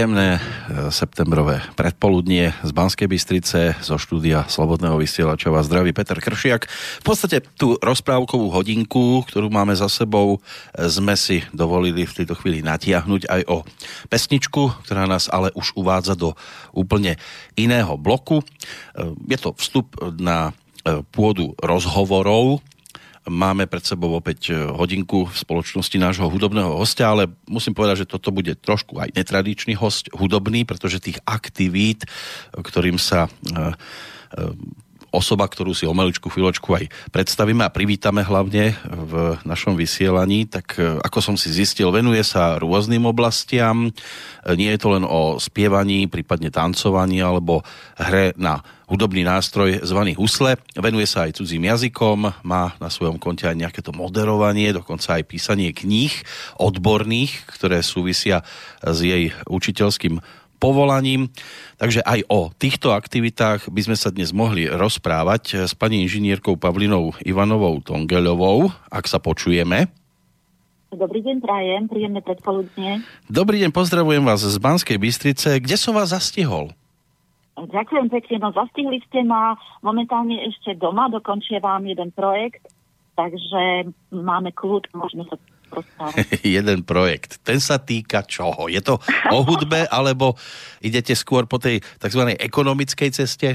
Príjemné e, septembrové predpoludnie z Banskej Bystrice zo štúdia Slobodného vysielača vás zdraví Peter Kršiak. V podstate tú rozprávkovú hodinku, ktorú máme za sebou, e, sme si dovolili v tejto chvíli natiahnuť aj o pesničku, ktorá nás ale už uvádza do úplne iného bloku. E, je to vstup na pôdu rozhovorov Máme pred sebou opäť e, hodinku v spoločnosti nášho hudobného hostia, ale musím povedať, že toto bude trošku aj netradičný host hudobný, pretože tých aktivít, ktorým sa e, e, osoba, ktorú si o maličku chvíľočku aj predstavíme a privítame hlavne v našom vysielaní, tak ako som si zistil, venuje sa rôznym oblastiam. Nie je to len o spievaní, prípadne tancovaní alebo hre na hudobný nástroj zvaný husle. Venuje sa aj cudzím jazykom, má na svojom konte aj nejaké to moderovanie, dokonca aj písanie kníh odborných, ktoré súvisia s jej učiteľským povolaním. Takže aj o týchto aktivitách by sme sa dnes mohli rozprávať s pani inžinierkou Pavlinou Ivanovou Tongeľovou, ak sa počujeme. Dobrý deň, prajem, príjemné predpoludnie. Dobrý deň, pozdravujem vás z Banskej Bystrice. Kde som vás zastihol? Ďakujem pekne, no zastihli ste ma momentálne ešte doma, dokončievam jeden projekt, takže máme kľud, môžeme sa jeden projekt. Ten sa týka čoho? Je to o hudbe, alebo idete skôr po tej tzv. ekonomickej ceste?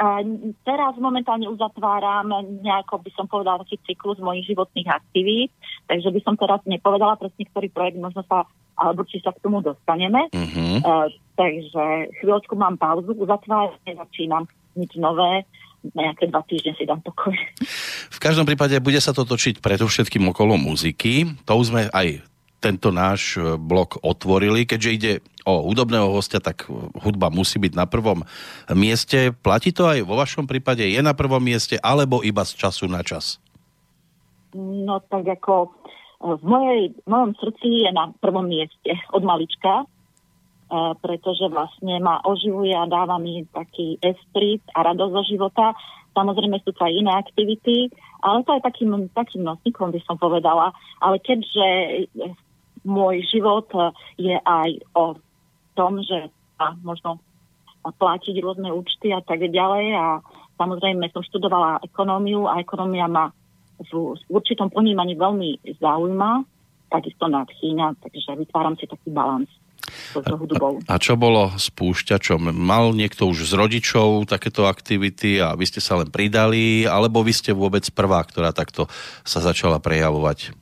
A teraz momentálne uzatváram nejako, by som povedala, taký cyklus mojich životných aktivít, takže by som teraz nepovedala presne, ktorý projekt, možno sa alebo či sa k tomu dostaneme. Uh-huh. Uh, takže chvíľočku mám pauzu, uzatváram, začínam nič nové, nejaké dva týždne si dám pokoj. V každom prípade bude sa to točiť predovšetkým okolo muziky. To už sme aj tento náš e, blok otvorili. Keďže ide o hudobného hostia, tak hudba musí byť na prvom mieste. Platí to aj vo vašom prípade? Je na prvom mieste alebo iba z času na čas? No tak ako v, mojej, v mojom srdci je na prvom mieste od malička, e, pretože vlastne ma oživuje a dáva mi taký esprit a radosť zo života. Samozrejme sú to aj iné aktivity, ale to je takým, takým nosníkom, by som povedala. Ale keďže môj život je aj o tom, že a možno platiť rôzne účty a tak ďalej a samozrejme som študovala ekonómiu a ekonómia ma v určitom ponímaní veľmi zaujíma, takisto nadchýňa, takže vytváram si taký balans. A, a čo bolo spúšťačom? Mal niekto už z rodičov takéto aktivity a vy ste sa len pridali, alebo vy ste vôbec prvá, ktorá takto sa začala prejavovať?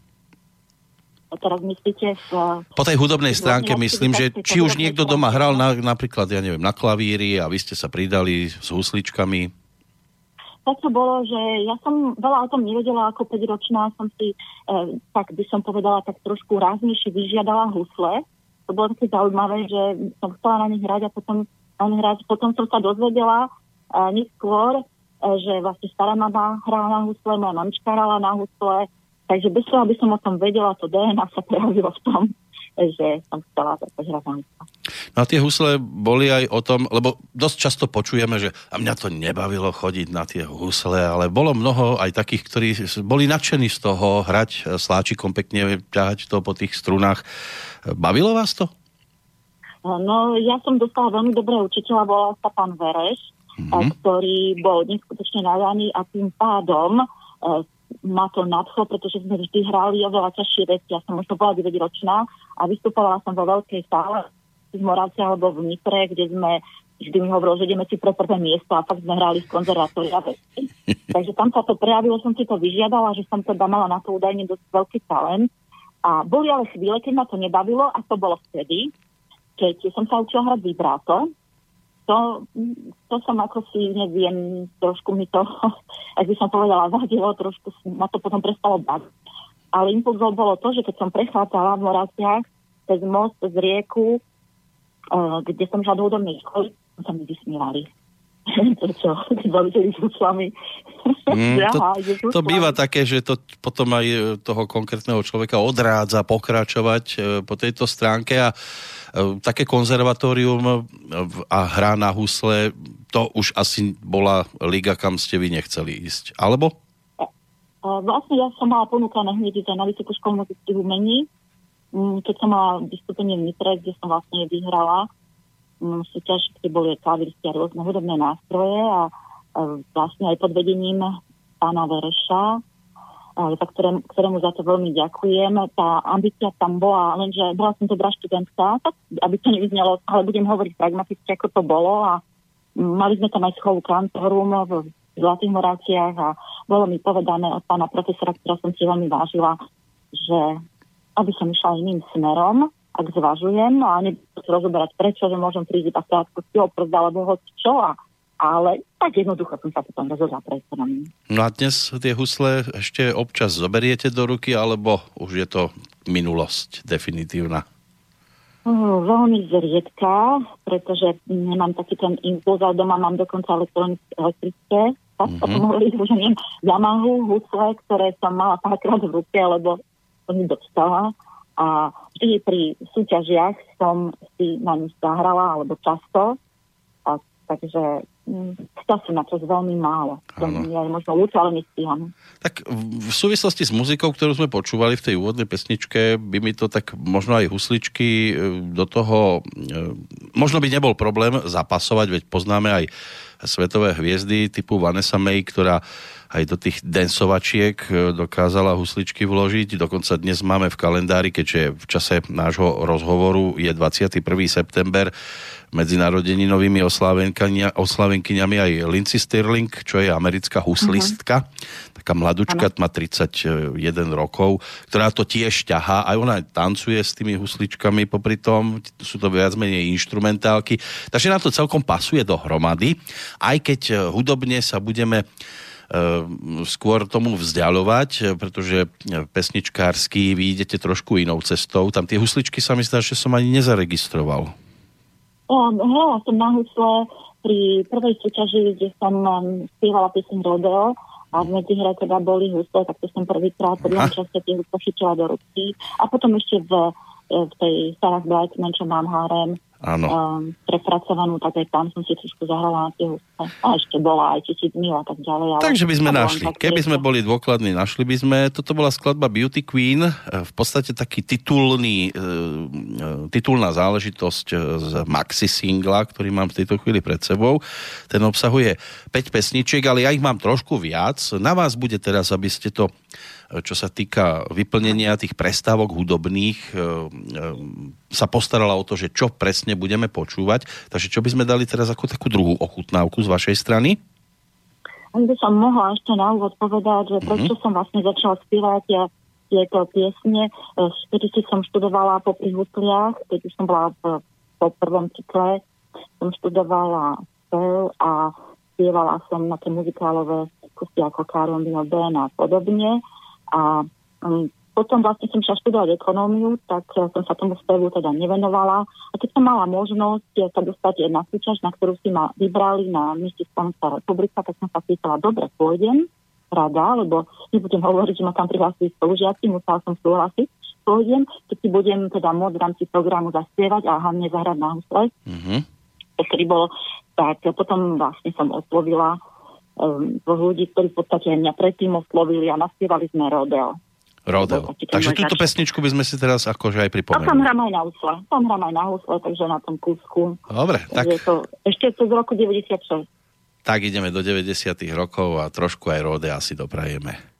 A teraz myslíte v... Po tej hudobnej stránke myslím, že či už niekto doma hral na, napríklad, ja neviem, na klavíri a vy ste sa pridali s husličkami to, čo bolo, že ja som veľa o tom nevedela ako 5-ročná, som si, e, tak by som povedala, tak trošku ráznejšie vyžiadala husle. To bolo také zaujímavé, že som chcela na nich hrať a potom, na nich hrať. potom som sa dozvedela e, neskôr, e, že vlastne stará mama hrala na husle, moja mamička hrala na husle, takže bez toho, aby som o tom vedela, to DNA sa prejavilo v tom, že som chcela to husle. No a tie husle boli aj o tom, lebo dosť často počujeme, že a mňa to nebavilo chodiť na tie husle, ale bolo mnoho aj takých, ktorí boli nadšení z toho hrať sláčikom pekne, ťahať to po tých strunách. Bavilo vás to? No, ja som dostala veľmi dobrého učiteľa, volal sa pán Vereš, mm-hmm. ktorý bol neskutočne nadaný a tým pádom ma to nadchlo, pretože sme vždy hrali oveľa ťažšie veci. Ja som možno bola 9 ročná a vystupovala som vo veľkej sále v Moravci alebo v Nitre, kde sme vždy mi hovoril, že ideme si pre prvé miesto a fakt sme hrali v konzervatória veci. Takže tam sa to prejavilo, som si to vyžiadala, že som teda mala na to údajne dosť veľký talent. A boli ale chvíle, keď ma to nebavilo a to bolo vtedy, keď som sa učila hrať vibráto. To, to som ako si, neviem, trošku mi to, ak by som povedala, vadilo, trošku ma to potom prestalo baviť. Ale impulzom bolo to, že keď som prechádzala v Moravciach cez most, z rieku, kde som žiadal hudobnej školy, sa mi vysmievali. To čo, s vami. Mm, to, to býva také, že to potom aj e, toho konkrétneho človeka odrádza pokračovať e, po tejto stránke a e, také konzervatórium a hra na husle, to už asi bola liga, kam ste vy nechceli ísť. Alebo? Vlastne ja som mala ponúkané hneď na Vysokú školu muzických umení, mm, keď som mala vystúpenie v Nitre, kde som vlastne vyhrala súťaž, kde boli klavírsky a rôzne hudobné nástroje a vlastne aj pod vedením pána Vereša, ktorému za to veľmi ďakujem. Tá ambícia tam bola, lenže bola som dobrá študentka, tak aby to nevyznelo, ale budem hovoriť pragmaticky, ako to bolo a mali sme tam aj schovú kantorum v Zlatých Moráciách a bolo mi povedané od pána profesora, ktorá som si veľmi vážila, že aby som išla iným smerom, ak zvažujem, no a nebudem rozoberať prečo, že môžem prísť iba krátkosti oprst alebo hoď čo a ale tak jednoducho som sa potom rozhodla pre ekonomiu. No a dnes tie husle ešte občas zoberiete do ruky, alebo už je to minulosť definitívna? Uh, veľmi zriedka, pretože nemám taký ten impuls, ale doma mám dokonca elektrické mm-hmm. potom hovorili, že neviem, Yamahu, husle, ktoré som mala párkrát v ruke, lebo som mi dostala. A vždy pri súťažiach som si na nich zahrala, alebo často. A, takže času na čas veľmi málo. Ja je možno ľúčo, ale nestíham. Tak v súvislosti s muzikou, ktorú sme počúvali v tej úvodnej pesničke, by mi to tak možno aj husličky e, do toho... E, možno by nebol problém zapasovať, veď poznáme aj svetové hviezdy typu Vanessa May, ktorá aj do tých densovačiek e, dokázala husličky vložiť. Dokonca dnes máme v kalendári, keďže v čase nášho rozhovoru je 21. september, medzi narodeninovými oslavenkyňami aj Lindsay Stirling, čo je americká huslistka, uh-huh. taká mladúčka, má 31 rokov, ktorá to tiež ťahá, aj ona tancuje s tými husličkami popri tom, sú to viac menej instrumentálky, takže na to celkom pasuje dohromady, aj keď eh, hudobne sa budeme Ehm, skôr tomu vzdialovať, pretože pesničkársky vy idete trošku inou cestou. Tam tie husličky sa mi zdá, že som ani nezaregistroval. Um, hrala som na husle pri prvej súťaži, kde som um, spievala pieseň Rodeo a v medzihre teda boli husle, tak to som prvýkrát po druhom časte tie husle chytila do ruky. A potom ešte v, v tej Sarah Brightman, čo mám harem, Áno. Um, prepracovanú, tak aj tam som si trošku zahrala na tie husle. A ešte bola aj tisíc mil a tak ďalej. Ale Takže by sme našli. Keby sme boli dôkladní, našli by sme. Toto bola skladba Beauty Queen, e, v podstate taký titulný, e, e, titulná záležitosť z maxi singla, ktorý mám v tejto chvíli pred sebou. Ten obsahuje 5 pesničiek, ale ja ich mám trošku viac. Na vás bude teraz, aby ste to čo sa týka vyplnenia tých prestávok hudobných, sa postarala o to, že čo presne budeme počúvať. Takže čo by sme dali teraz ako takú druhú ochutnávku z vašej strany? Ak by som mohla ešte na úvod povedať, že prečo mm-hmm. som vlastne začala spievať ja tieto piesne. Vtedy som študovala po husliach, keď som bola v, po prvom cykle, som študovala spev a spievala som na tie muzikálové kusy ako Karol Dino Ben a podobne. A um, potom vlastne som šla študovať ekonómiu, tak uh, som sa tomu spevu teda nevenovala. A keď som mala možnosť uh, sa dostať na súťaž, na ktorú si ma vybrali na mieste Slovenská republika, tak som sa pýtala, dobre, pôjdem, rada, lebo nebudem hovoriť, že ma tam prihlásili spolužiaci, musela som súhlasiť, pôjdem, keď si budem teda môcť v rámci programu zaspievať a hlavne zahrať na husle, mm-hmm. ktorý bol, tak potom vlastne som oslovila um, ľudí, ktorí v podstate mňa predtým oslovili a naspievali sme rodeo. Rodeo. Takže túto pesničku by sme si teraz akože aj pripomenuli. A tam hrám aj na husle. Tam hrám aj na husle, takže na tom kúsku. Dobre, tak... Je to ešte cez roku 96. Tak ideme do 90 rokov a trošku aj rodea si doprajeme.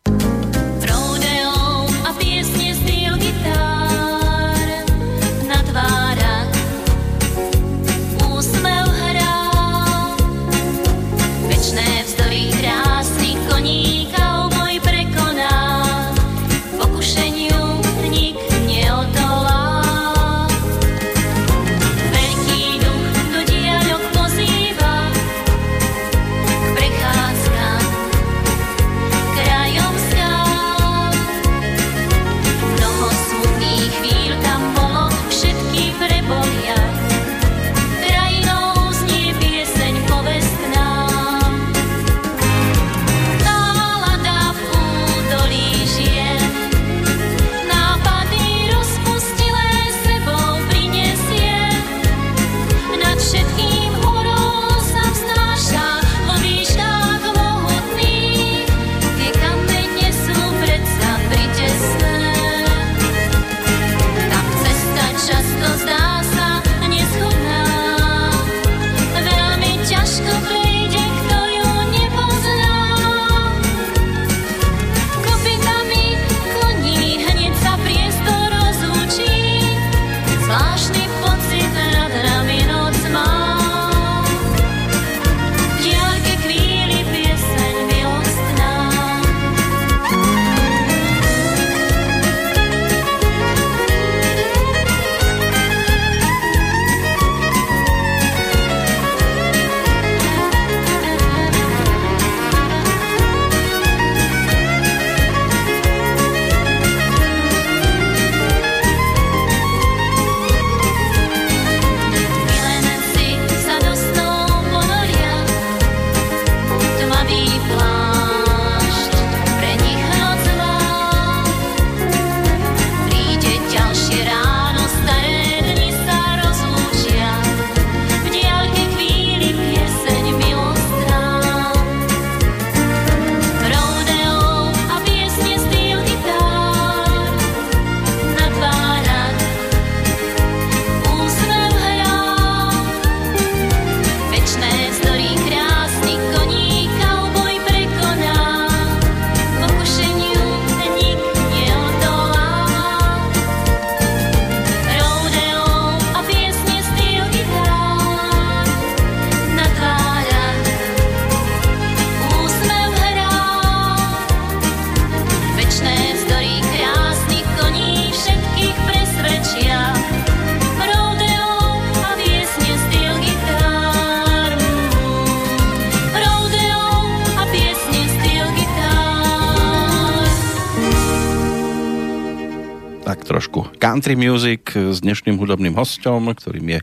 Country music s dnešným hudobným hostom, ktorým je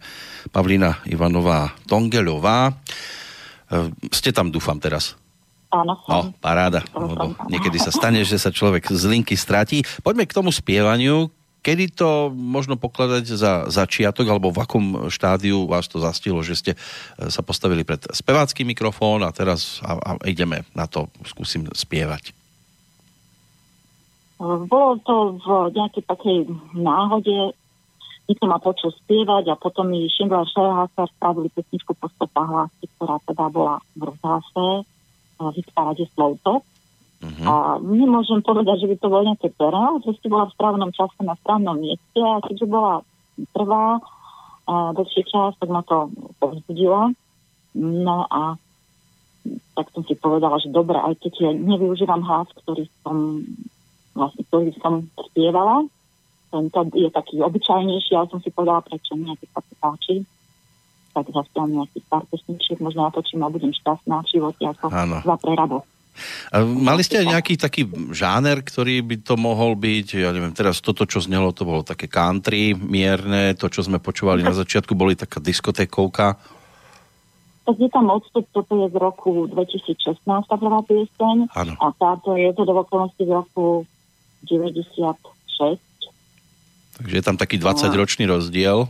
Pavlína Ivanová Tongeľová. E, ste tam, dúfam, teraz. Áno. No, paráda. Lebo niekedy sa stane, že sa človek z linky stratí. Poďme k tomu spievaniu. Kedy to možno pokladať za začiatok, alebo v akom štádiu vás to zastilo, že ste e, sa postavili pred spevácky mikrofón a teraz a, a ideme na to, skúsim spievať. Bolo to v nejakej takej náhode, niekto ma počul spievať a potom mi a Šerhasa spravili pesničku po stopách lásky, ktorá teda bola v rozhlase, vytvárať Slouto. Uh-huh. A nemôžem povedať, že by to bolo nejaké perá, proste bola v správnom čase na správnom mieste a keďže bola prvá dlhší čas, tak ma to povzbudilo. No a tak som si povedala, že dobre, aj keď ja nevyužívam hlas, ktorý som vlastne, ktorý som spievala. Tento je taký obyčajnejší, ale som si povedala, prečo mne, keď sa to páči. Tak zaspievam nejaký pár pesničiek, možno natočím a budem šťastná v živote ako ano. za prerado. A mali ste aj nejaký taký žáner, ktorý by to mohol byť? Ja neviem, teraz toto, čo znelo, to bolo také country mierne, to, čo sme počúvali na začiatku, boli taká diskotékovka. Tak je tam odstup, toto je z roku 2016, tá prvá pieseň. A táto je to do okolnosti z roku 96. Takže je tam taký 20-ročný rozdiel.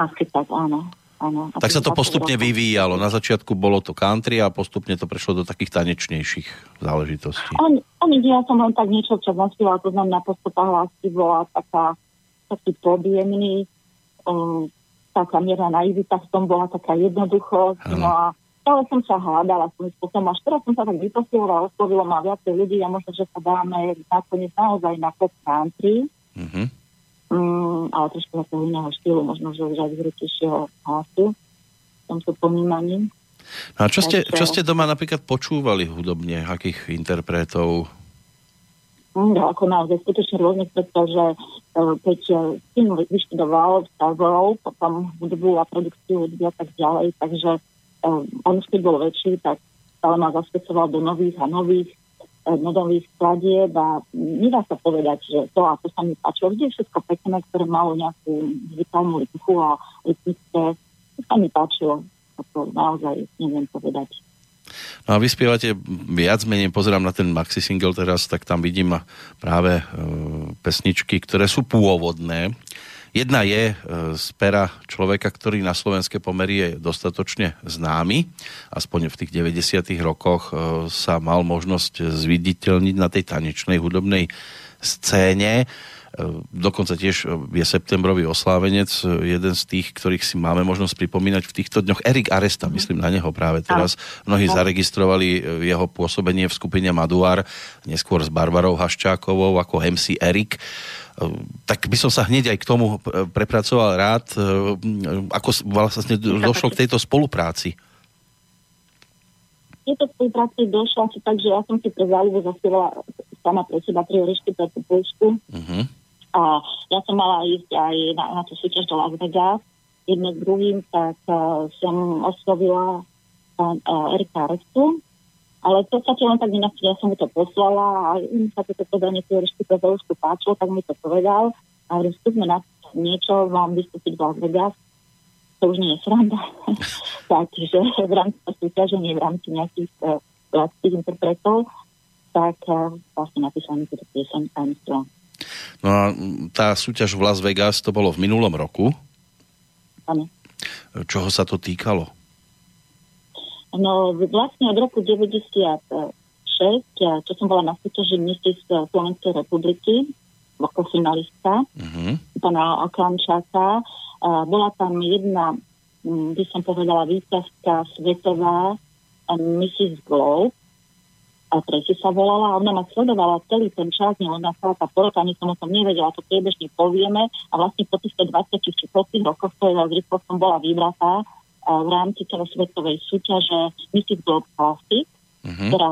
Asi tak, áno. áno. Tak sa to postupne rokov. vyvíjalo. Na začiatku bolo to country a postupne to prešlo do takých tanečnejších záležitostí. Oni, oni ja som len tak niečo čo naspievala, to znamená postupá hlasky bola taká, taký podjemný, um, taká mierna naivita v tom bola taká jednoduchosť. No a stále som sa hľadala svojím spôsobom. Až teraz som sa tak vyposilovala, oslovilo ma viacej ľudí a možno, že sa dáme nakoniec naozaj na pop country. Mm-hmm. Mm, ale trošku takého iného štýlu, možno, že už aj zhrutejšieho hlasu v tomto ponímaní. No a čo ste, čo ste doma napríklad počúvali hudobne? Akých interpretov? Mm, no, ako naozaj skutočne rôznych, pretože uh, keď uh, syn vyštudoval stavov, potom hudbu a produkciu hudby a tak ďalej, takže on už keď bol väčší, tak stále ma zasvedcoval do nových a nových um, nových skladieb a nedá sa povedať, že to a to sa mi páčilo. Vždy všetko pekné, ktoré malo nejakú muzikálnu rytmu a rytmické, to sa mi páčilo. To naozaj neviem povedať. No a vy viac menej, pozerám na ten maxi single teraz, tak tam vidím práve e, pesničky, ktoré sú pôvodné. Jedna je e, z pera človeka, ktorý na slovenské pomery je dostatočne známy. Aspoň v tých 90. rokoch e, sa mal možnosť zviditeľniť na tej tanečnej hudobnej scéne. E, dokonca tiež je septembrový oslávenec, jeden z tých, ktorých si máme možnosť pripomínať v týchto dňoch. Erik Aresta, myslím na neho práve teraz. Mnohí zaregistrovali jeho pôsobenie v skupine Maduar, neskôr s Barbarou Haščákovou ako MC Erik tak by som sa hneď aj k tomu prepracoval rád, e, ako vlastne došlo k tejto spolupráci. Tieto spolupráci došlo asi tak, že ja som si pre záľubu zaspievala sama pre seba tri oriešky pre tú. Uh-huh. A ja som mala ísť aj na, na tú súťaž do Las Vegas. Jedno s druhým, tak uh, som oslovila uh, Erika Restu, ale v podstate len tak nenachci, ja som mu to poslala a im sa toto podanie teoreticky to už páčilo, tak mi to povedal. A hovorím, skúsme na niečo, mám vystúpiť v Las Vegas. To už nie je sranda. Takže v rámci súťaže, nie v rámci nejakých uh, interpretov, tak uh, vlastne napísal mi túto pieseň tajemstvo. No a tá súťaž v Las Vegas, to bolo v minulom roku? Áno. Čoho sa to týkalo? No vlastne od roku 96, čo som bola na súťaži Mrs. Slovenskej republiky, ako finalistka, uh-huh. pána Okamčáka, bola tam jedna, by som povedala, výťazka svetová Mrs. Globe, a Tracy sa volala a ona ma sledovala celý ten čas, nie ona celá tá porota, ani som o tom nevedela, to priebežne povieme a vlastne po týchto 20 či 30 rokoch, to je som bola vybratá v rámci celosvetovej súťaže Mystic Globe Classic, uh-huh. ktorá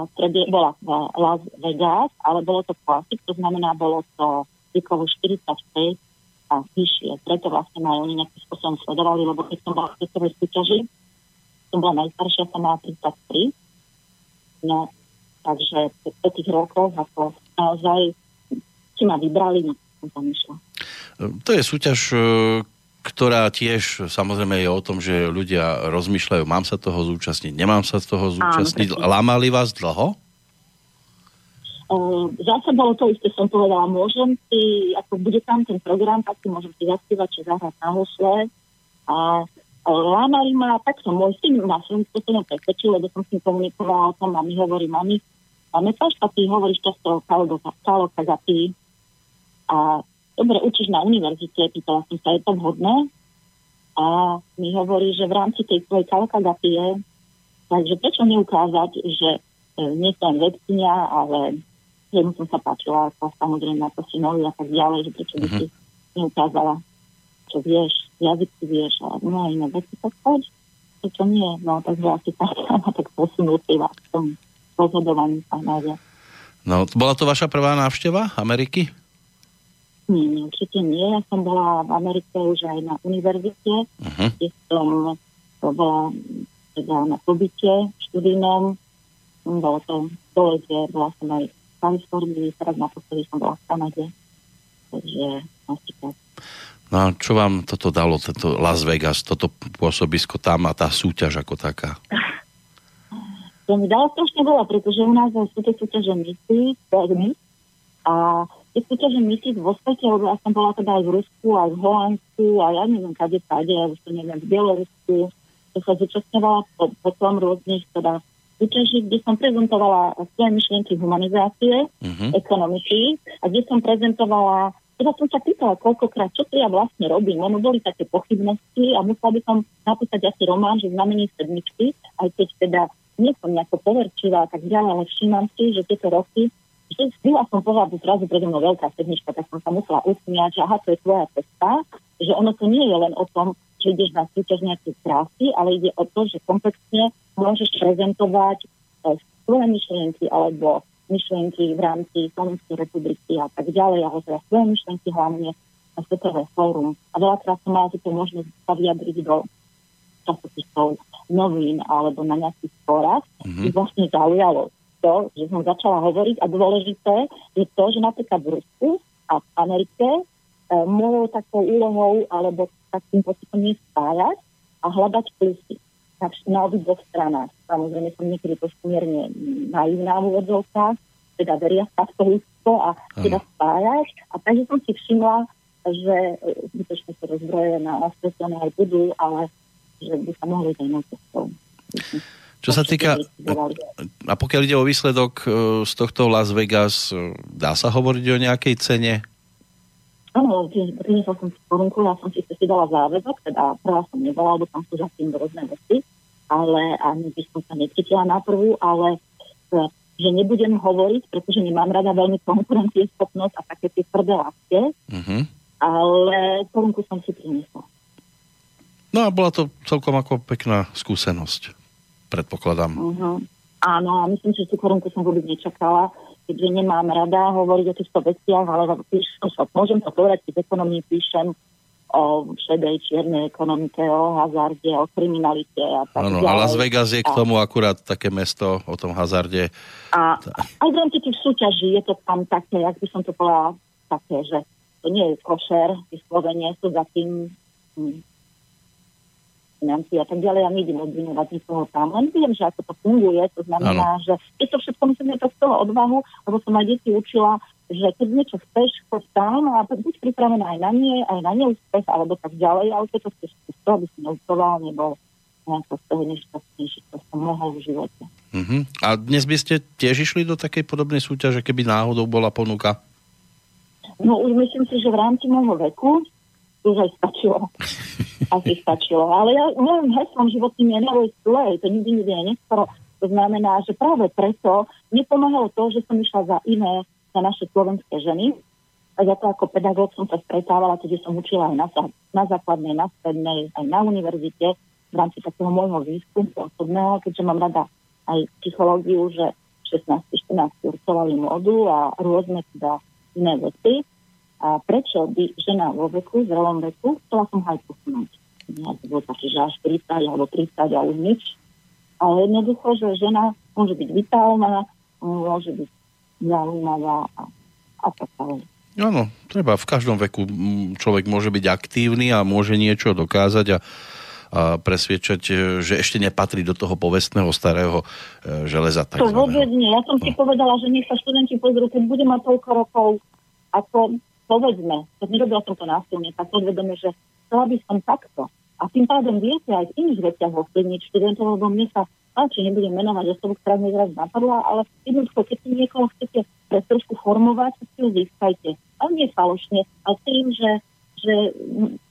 bola v Las Vegas, ale bolo to Classic, to znamená, bolo to výkovo 45 a vyššie. Preto vlastne ma oni nejakým spôsobom sledovali, lebo keď som bola v svetovej súťaži, som bola najstaršia, som mala 33. No, takže po tých rokoch, ako naozaj si ma vybrali, no som tam išla. To je súťaž, e, ktorá tiež samozrejme je o tom, že ľudia rozmýšľajú, mám sa toho zúčastniť, nemám sa toho zúčastniť. Áno, Lámali vás dlho? zase bolo to isté, som povedala, môžem si, ako bude tam ten program, tak si môžem si zaspievať, či zahrať na hosle. A lámali ma, takto môj syn ma som potom presvedčil, lebo som s ním komunikovala o tom a mi hovorí, mami, pamätáš, a ty hovoríš často Kalo Kagaty a dobre, učíš na univerzite, pýtala som sa, je to vhodné? A mi hovorí, že v rámci tej tvojej Kalkagatie, takže prečo neukázať, že e, nie som vedkynia, ale že mu som sa páčila, ako samozrejme ako synovi a tak ďalej, že prečo by mhm. si neukázala, čo vieš, jazyky vieš a no iné veci, tak poď, prečo nie, no takže asi tak tak posunutý v tom rozhodovaní sa najviac. No, bola to vaša prvá návšteva Ameriky? Nie, nie, určite nie. Ja som bola v Amerike už aj na univerzite, uh-huh. kde som to bola teda na pobyte študijnom. Bolo to v Dolete, bola som aj Kalifornii, teraz naposledy som bola v Kanade. Takže napríklad. No a čo vám toto dalo, tento Las Vegas, toto pôsobisko tam a tá súťaž ako taká? To mi dalo strašne veľa, pretože u nás sú tie súťaže misí, a tie súťaže misí vo svete, lebo ja som bola teda aj v Rusku, aj v Holandsku, a ja neviem, kade kade, ja už to neviem, v Bielorusku, to sa zúčastňovala potom rôznych teda súťaži, kde som prezentovala svoje myšlienky humanizácie, uh-huh. ekonomiky a kde som prezentovala, teda som sa pýtala koľkokrát, čo to ja vlastne robím. Ono boli také pochybnosti a musela by som napísať asi román, že znamení sedmičky, aj keď teda nie som nejako poverčivá tak ďalej, ale všímam si, že tieto roky že zbyla som pohľadu zrazu predo mnou veľká sedmička, tak som sa musela usmiať, že aha, to je tvoja cesta, že ono to nie je len o tom, že ideš na súťaž nejaké krásy, ale ide o to, že komplexne môžeš prezentovať eh, svoje myšlienky alebo myšlienky v rámci Slovenskej republiky a tak ďalej, ale teda svoje myšlienky hlavne na Svetové fórum. A veľakrát som mala túto možnosť sa vyjadriť do časopisov, novín alebo na nejakých fórach. Mm-hmm. vlastne zaujalo to, že som začala hovoriť a dôležité je to, že napríklad v Rusku a v Amerike e, mojou takou úlohou alebo takým pocitom je spájať a hľadať plusy na dvoch stranách. Samozrejme som niekedy trošku mierne naivná v úvodzovkách, teda veria v to ľudstvo a teda spájať. A takže som si všimla, že e, zbytočne sa rozbroje na osvetlené aj budú, ale že by sa mohli aj na cestou. Čo sa týka, a pokiaľ ide o výsledok e, z tohto Las Vegas, e, dá sa hovoriť o nejakej cene? Áno, priniesla som si korunku, ja som si si dala záväzok, teda prvá som nebola, lebo tam sú za tým rôzne veci, ale ani by som sa necítila na prvú, ale e, že nebudem hovoriť, pretože nemám rada veľmi konkurencieschopnosť a také tie tvrdé láske, uh-huh. ale korunku som si priniesla. No a bola to celkom ako pekná skúsenosť predpokladám. Uh-huh. Áno, myslím, že tú korunku som vôbec nečakala, keďže nemám rada hovoriť o týchto veciach, ale píšem, môžem to povedať, keď ekonomii píšem o šedej, čiernej ekonomike, o hazarde, o kriminalite a tak ano, ďalej. A Las Vegas je k tomu akurát také mesto o tom hazarde. A aj v rámci tých súťaží je to tam také, jak by som to povedala, také, že to nie je košer, vyslovene sú za tým hm, financií a tak ďalej. Ja nejdem obvinovať nikoho tam, len viem, že ako to funguje. To znamená, ano. že je to všetko musíme to z toho odvahu, lebo som aj deti učila, že keď niečo chceš, choď tam a buď pripravená aj na nie, aj na neúspech, alebo tak ďalej, ale keď to chceš z toho, aby si neutoval, nebol nejako z toho nešťastnejší, to som mohol v živote. Uh-huh. A dnes by ste tiež išli do takej podobnej súťaže, keby náhodou bola ponuka? No už myslím si, že v rámci môjho veku už aj stačilo. Asi stačilo. Ale ja môjim heslom životným je nevoj zle, to nikdy nikdy je neskoro. To znamená, že práve preto nepomohlo to, že som išla za iné, za naše slovenské ženy. A za to ako pedagóg som sa stretávala, keďže som učila aj na, na základnej, na strednej, aj na univerzite v rámci takého môjho výskumu osobného, keďže mám rada aj psychológiu, že 16-14 kursovali modu a rôzne teda iné veci a prečo by žena vo veku, v zrelom veku, chcela som aj posunúť. Nie, to bolo také, že až 30 alebo 30 a už nič. Ale jednoducho, že žena môže byť vitálna, môže byť zaujímavá a, a tak ďalej. Áno, treba v každom veku človek môže byť aktívny a môže niečo dokázať a, a presviečať, e, že ešte nepatrí do toho povestného starého e, železa. To vôbec nie. Ja som no. si povedala, že nech sa študenti pozrú, keď bude mať toľko rokov, ako povedzme, to nerobila som to násilne, tak podvedome, že chcela by som takto. A tým pádom viete aj v iných veciach ovplyvniť študentov, lebo mne sa páči, nebudem menovať osobu, ktorá mi zrazu napadla, ale jednoducho, keď si niekoho chcete pre trošku formovať, si ho získajte. Ale nie falošne, ale tým, že, že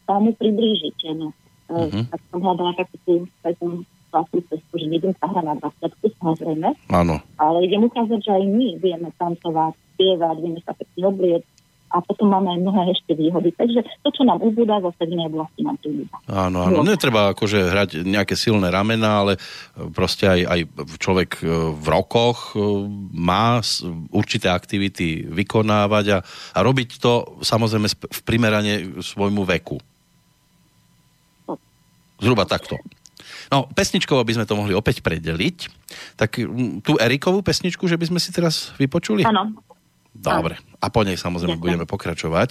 sa mu priblížite. No. Uh-huh. Tak som hľadala takú takú vlastnú cestu, že nejdem sa hrať na 20, samozrejme. Áno. Ale idem ukázať, že aj my vieme tancovať, spievať, vieme sa pekne oblieť, a potom máme aj mnohé ešte výhody. Takže to, čo nám ubúda, zase v inej oblasti nám tu Áno, áno, netreba akože hrať nejaké silné ramena, ale proste aj, aj človek e, v rokoch e, má určité aktivity vykonávať a, a robiť to samozrejme v primerane svojmu veku. Zhruba takto. No, pesničkou, aby sme to mohli opäť predeliť, tak tú Erikovú pesničku, že by sme si teraz vypočuli? Áno, Dobre. A po nej samozrejme Ďakujem. budeme pokračovať.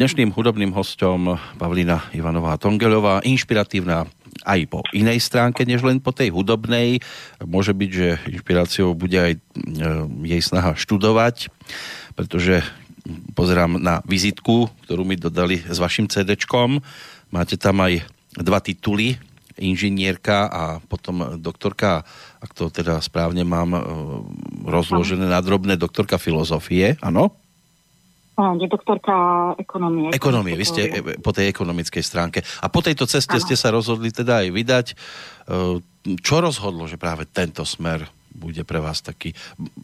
Dnešným hudobným hostom Pavlína Ivanová Tongelová, inšpiratívna aj po inej stránke, než len po tej hudobnej. Môže byť, že inšpiráciou bude aj e, jej snaha študovať, pretože pozerám na vizitku, ktorú mi dodali s vašim CD-čkom. Máte tam aj dva tituly, inžinierka a potom doktorka, ak to teda správne mám e, rozložené na drobné, doktorka filozofie, áno? Nie, doktorka ekonomie. Ekonomie, vy ste e, po tej ekonomickej stránke. A po tejto ceste ano. ste sa rozhodli teda aj vydať. E, čo rozhodlo, že práve tento smer bude pre vás taký...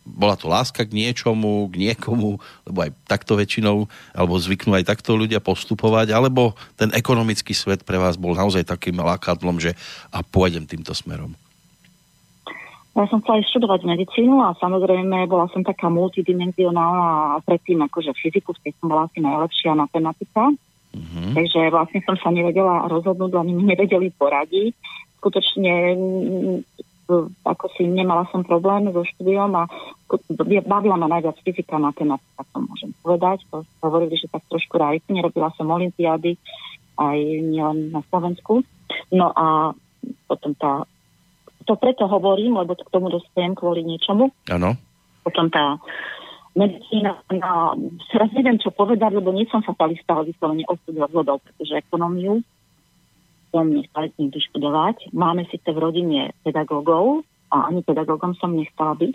Bola to láska k niečomu, k niekomu, lebo aj takto väčšinou, alebo zvyknú aj takto ľudia postupovať, alebo ten ekonomický svet pre vás bol naozaj takým lákadlom, že a pôjdem týmto smerom. Ja som chcela aj študovať medicínu a samozrejme bola som taká multidimenzionálna a predtým akože fyziku, v tej som bola asi najlepšia matematika. Mm-hmm. Takže vlastne som sa nevedela rozhodnúť, ani nevedeli poradiť. Skutočne mm, ako si nemala som problém so štúdiom a bavila ma najviac fyzika, matematika, to môžem povedať. To hovorili, že tak trošku rajci, nerobila som olimpiády aj nielen na Slovensku. No a potom tá to preto hovorím, lebo to k tomu dostajem kvôli niečomu. Áno. Potom tá medicína, no, teraz neviem, čo povedať, lebo nie som fatalista, ale vyslovene osud rozhodol, pretože ekonómiu som nechcela nikdy študovať. Máme síce v rodine pedagógov a ani pedagógom som nechcela byť,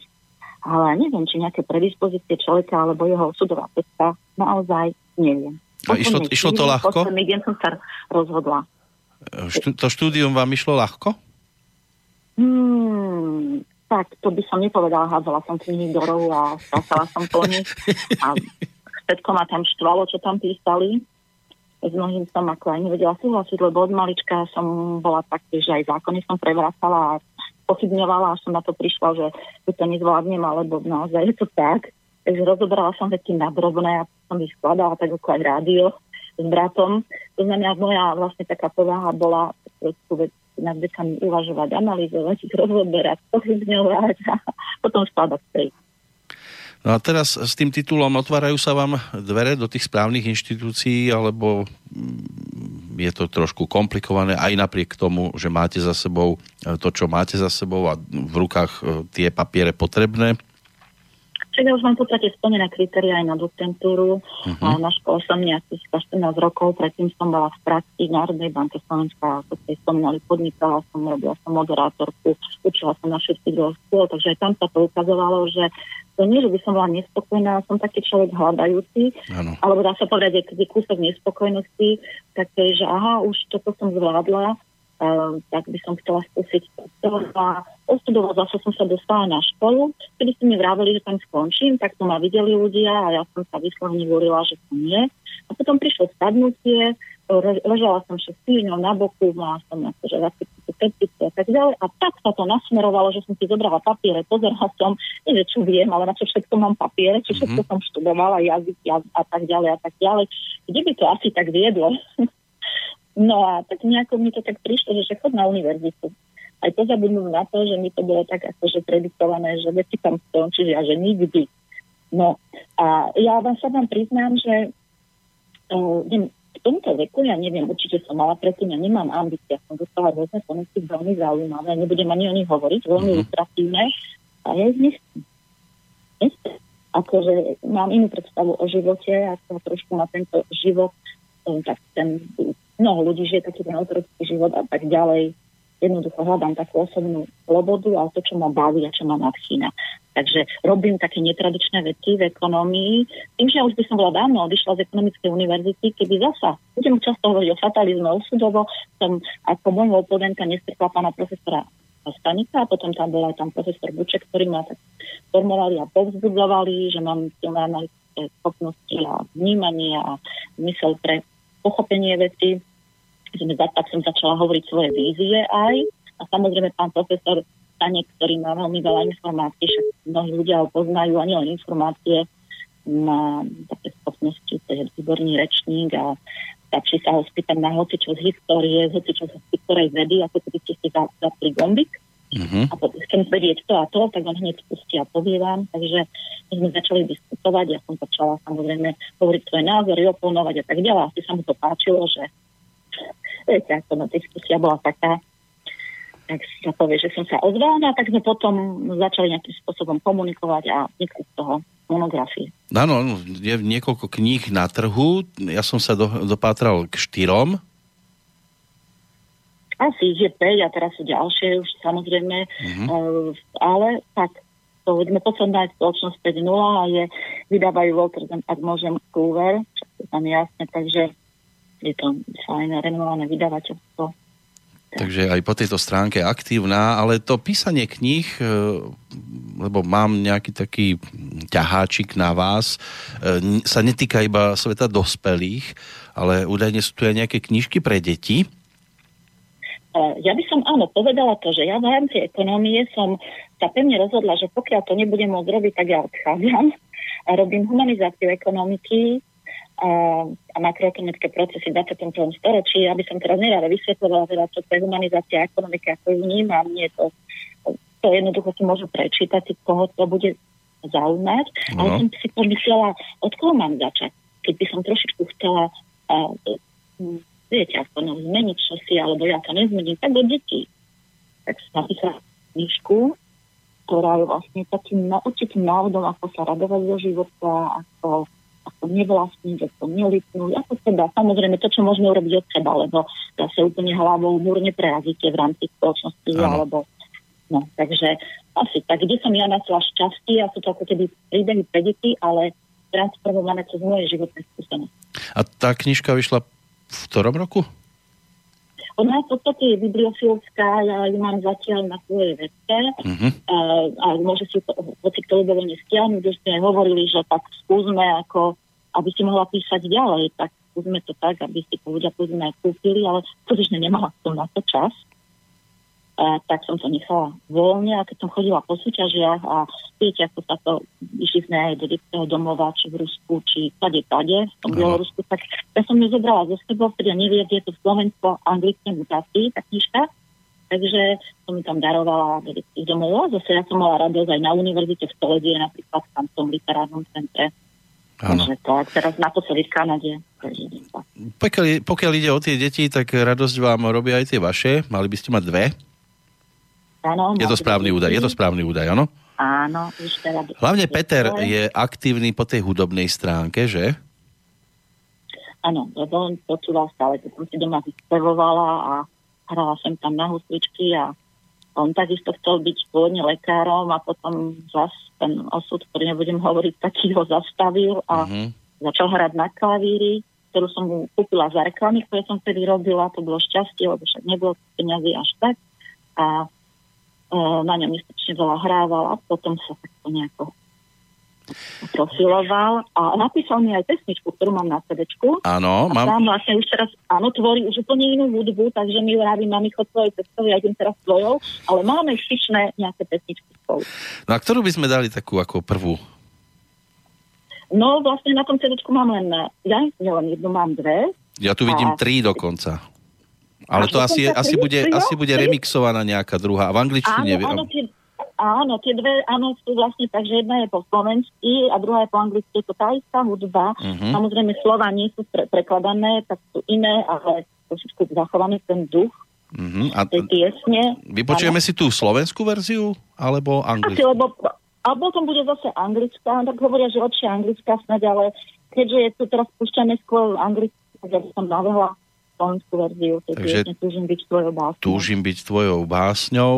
ale neviem, či nejaké predispozície človeka alebo jeho osudová cesta, naozaj neviem. A išlo, išlo to ľahko? Posledný deň som sa rozhodla. Štú, to štúdium vám išlo ľahko? Hmm, tak to by som nepovedala, hádzala som knihy do rohu a stásala som po nich. A všetko ma tam štvalo, čo tam písali. S mnohým som ako aj nevedela súhlasiť, lebo od malička som bola tak, že aj zákony som prevracala a pochybňovala, až som na to prišla, že to nezvládnem, alebo naozaj je to tak. Takže rozoberala som veci na drobné a som ich skladala tak ako aj rádio s bratom. To znamená, moja vlastne taká povaha bola trošku vec nad vecami uvažovať, analyzovať, ich rozoberať, pochybňovať a potom skladať tej. No a teraz s tým titulom otvárajú sa vám dvere do tých správnych inštitúcií, alebo mm, je to trošku komplikované aj napriek tomu, že máte za sebou to, čo máte za sebou a v rukách e, tie papiere potrebné? Čiže ja už mám v podstate splnené kritéria aj na doktorantúru. Uh-huh. A na škole som nejakých 14 rokov, predtým som bola v práci v Národnej banke Slovenska, ako ste spomínali, podnikala som, robila som moderátorku, učila som na všetky druh škôl, takže aj tam sa to ukazovalo, že to nie, že by som bola nespokojná, som taký človek hľadajúci, ano. alebo dá sa povedať, že kúsok nespokojnosti, také, že aha, už toto som zvládla, Ehm, tak by som chcela skúsiť a ostudovať, zase som sa dostala na školu, kedy ste mi vravili, že tam skončím, tak to ma videli ľudia a ja som sa vyslovne hovorila, že to nie. A potom prišlo spadnutie, ležala som 6 týždňov na boku, mala som akože a tak ďalej. A tak sa to nasmerovalo, že som si zobrala papiere, pozerala som, neviem, čo viem, ale na čo všetko mám papiere, čo všetko mm-hmm. som študovala, jazyk, jazyk a tak ďalej a tak ďalej. Kde by to asi tak viedlo? No a tak nejako mi to tak prišlo, že chod na univerzitu. Aj to zabudnú na to, že mi to bolo tak akože prediktované, že veci tam skončí a že nikdy. No a ja vám sa vám priznám, že uh, v tomto veku, ja neviem, určite som mala predtým, ja nemám ambície, som dostala rôzne ponuky veľmi zaujímavé, nebudem ani o nich hovoriť, veľmi mm-hmm. ilustratívne a ja ich nechcem. Akože mám inú predstavu o živote, ako trošku na tento život, tak ten mnoho ľudí žije taký ten autorický život a tak ďalej. Jednoducho hľadám takú osobnú slobodu a to, čo ma baví a čo ma nadchýna. Takže robím také netradičné veci v ekonomii. Tým, že ja už by som bola dávno odišla z ekonomickej univerzity, keby zasa, budem často hovoriť o fatalizme, o sudovo, som ako môjho oponenta nestretla pána profesora Stanica a potom tam bola tam profesor Buček, ktorý ma tak formovali a povzbudzovali, že mám silné analytické schopnosti a vnímanie a mysel pre pochopenie veci sme, tak som začala hovoriť svoje vízie aj. A samozrejme pán profesor Stanek, ktorý má veľmi veľa informácií, však mnohí ľudia ho poznajú, ani len informácie, má také schopnosti, to je výborný rečník a stačí sa ho spýtať na hoci čo z histórie, hoci čo z ktorej vedy, ako keby ste si zapli gombik uh-huh. a chcem vedieť to a to, tak on hneď spustí a povie vám. Takže my sme začali diskutovať, ja som začala samozrejme hovoriť svoje názory, oponovať a tak ďalej. Asi sa mu to páčilo, že viete, ako no, diskusia bola taká, tak sa povie, že som sa ozvala, no a tak sme potom začali nejakým spôsobom komunikovať a vznikli z toho monografie. Áno, je niekoľko kníh na trhu, ja som sa do, dopátral k štyrom, asi ich je 5 a teraz sú ďalšie už samozrejme, mm-hmm. uh, ale tak sme posledná je spoločnosť 5.0 a je, vydávajú Walter ak môžem, je tam jasne, takže je to fajné, renovované vydavateľstvo. Takže aj po tejto stránke aktívna, ale to písanie kníh, e, lebo mám nejaký taký ťaháčik na vás, e, sa netýka iba sveta dospelých, ale údajne sú tu aj nejaké knižky pre deti. Ja by som áno povedala to, že ja v rámci ekonomie som sa pevne rozhodla, že pokiaľ to nebudem môcť robiť, tak ja odchádzam robím humanizáciu ekonomiky a, makroekonomické procesy v 21. storočí. Aby som teraz nerada vysvetlovala, teda, čo to je humanizácia ekonomiky, ako ju vnímam. Nie to, to jednoducho si môžu prečítať, si koho to bude zaujímať. Uh-huh. Ale som si pomyslela, od koho mám začať. Keď by som trošičku chcela uh, viete, ako no, zmeniť čosi, alebo ja to nezmením, tak do detí. Tak som napísala knižku, ktorá je vlastne takým určitým návodom, ako sa radovať zo života, ako ako nevlastniť, ako nelitnúť, ako teda, samozrejme to, čo môžeme urobiť od seba, lebo zase úplne hlavou múr neprerazíte v rámci spoločnosti, ano. alebo no, takže asi tak, kde som ja našla šťastie a sú to ako keby príbehy pre deti, ale transformované cez moje životné skúsenosti. A tá knižka vyšla v ktorom roku? Ona v podstate je bibliofilská, ja ju mám zatiaľ na svojej webke uh-huh. a, a môže si to, hoci kto ľubovoľne stiahnuť, už sme hovorili, že tak skúsme ako, aby si mohla písať ďalej, tak skúsme to tak, aby si to ľudia povedzme kúpili, ale skutočne nemala som na to čas a tak som to nechala voľne a keď som chodila po súťažiach a viete, ako sa to išli sme aj do detského domova, či v Rusku, či tade, tade, v tom Bielorusku, tak ja som ju zobrala zo sebou, teda nevie, je to Slovensko anglické mutácii, tá knižka, takže som mi tam darovala do detských domov. Zase ja som mala radosť aj na univerzite v Toledie, napríklad tam v tom literárnom centre. Áno. Takže to, teraz naposledy v Kanade. Pokiaľ, pokiaľ ide o tie deti, tak radosť vám robia aj tie vaše. Mali by ste mať dve. Áno. Je to správny údaj, je to správny údaj, áno? Áno. Už teda Hlavne Peter je aktívny po tej hudobnej stránke, že? Áno, lebo on počúval stále, keď som si doma vyspevovala a hrala som tam na husličky a on takisto chcel byť pôvodne lekárom a potom zas ten osud, ktorý nebudem hovoriť, taký ho zastavil a uh-huh. začal hrať na klavíri, ktorú som mu kúpila za reklamy, ktoré som vtedy robila, to bolo šťastie, lebo však nebolo peniazy až tak. A na ňom neskutočne veľa a potom sa takto nejako profiloval a napísal mi aj pesničku, ktorú mám na CDčku. Áno, mám. Tam vlastne už teraz, áno, tvorí už úplne inú hudbu, takže my vravím, mami, chod svojej cestou, ja idem teraz svojou, ale máme styčné nejaké pesničky spolu. No a ktorú by sme dali takú ako prvú? No vlastne na tom CDčku mám len, ja len jednu, mám dve. Ja tu vidím a... tri dokonca. Ale to asi, asi, bude, asi bude remixovaná nejaká druhá. V angličtine... Áno, áno, tie, áno, tie dve, áno, sú vlastne tak, že jedna je po slovensky a druhá je po anglicky. Je to tá istá hudba. Uh-huh. Samozrejme, slova nie sú pre, prekladané, tak sú iné, ale trošičku zachovaný ten duch uh-huh. a tej piesne. Vypočujeme si tú slovenskú verziu, alebo anglickú? Asi, lebo, a potom bude zase anglická, tak hovoria, že lepšie anglická snad, ale keďže je tu teraz púšťané skôr anglicky, tak ja by som navehla slovenskú verziu. Takže túžim byť tvojou básňou. Túžim byť tvojou básňou.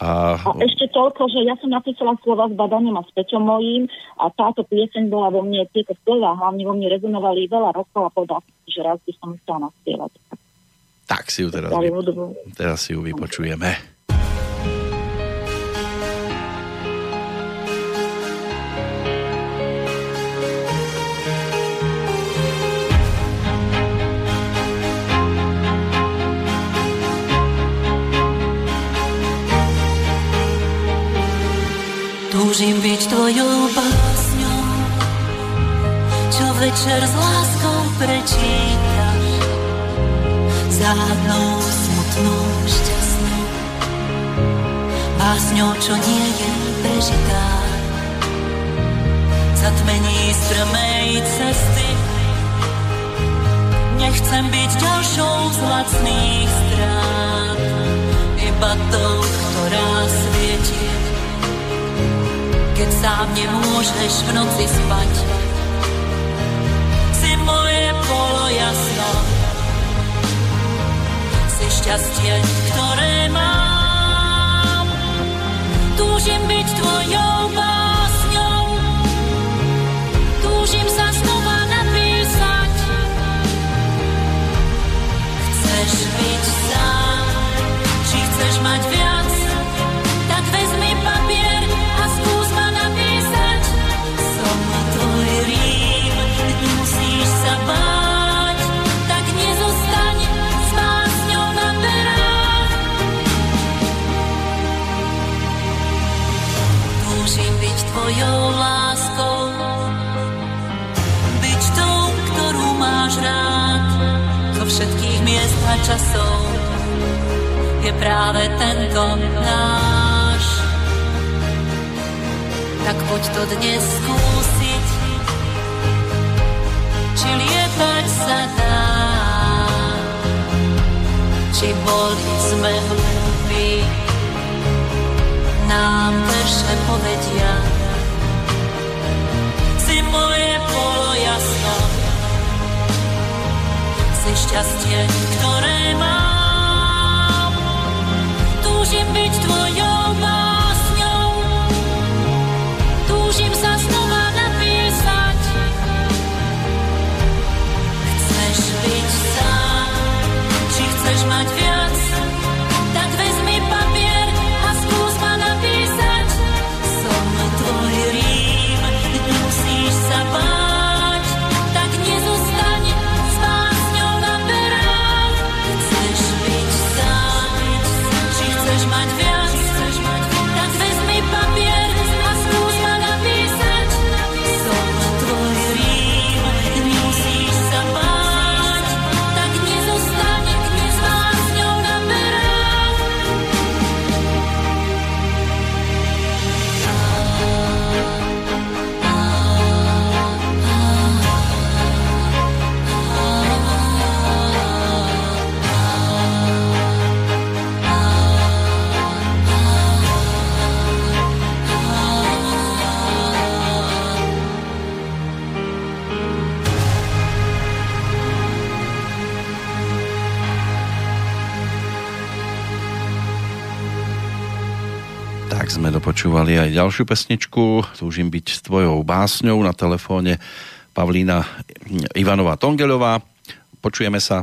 A... a ešte toľko, že ja som napísala slova s badaním a s Peťom mojím a táto pieseň bola vo mne, tieto slova hlavne vo mne rezonovali veľa rokov a povedal že raz by som chcela naspievať. Tak si ju teraz, vy... teraz si ju vypočujeme. Večer s láskou prečítaš. Záhadnou, smutnou, šťastnou. básňou, čo nie je prežitá. Zatmení strmej cesty, nechcem byť ďalšou z lacných strát, iba tou, ktorá svieti. Keď sám nemôžeš v noci spať, jasno, si šťastie, ktoré mám. Túžim byť tvojou básňou, túžim sa znova napísať. Chceš byť sám, či chceš mať viac, miest a časov je práve tento náš. Tak poď to dnes skúsiť, či lietať sa dá, či boli sme hlúpi, nám verše povedia. Šťastie, ktoré mám. Túžim byť tvojou Dopočúvali aj ďalšiu pesničku. Túžim byť s tvojou básňou na telefóne Pavlína Ivanová Tongeľová. Počujeme sa.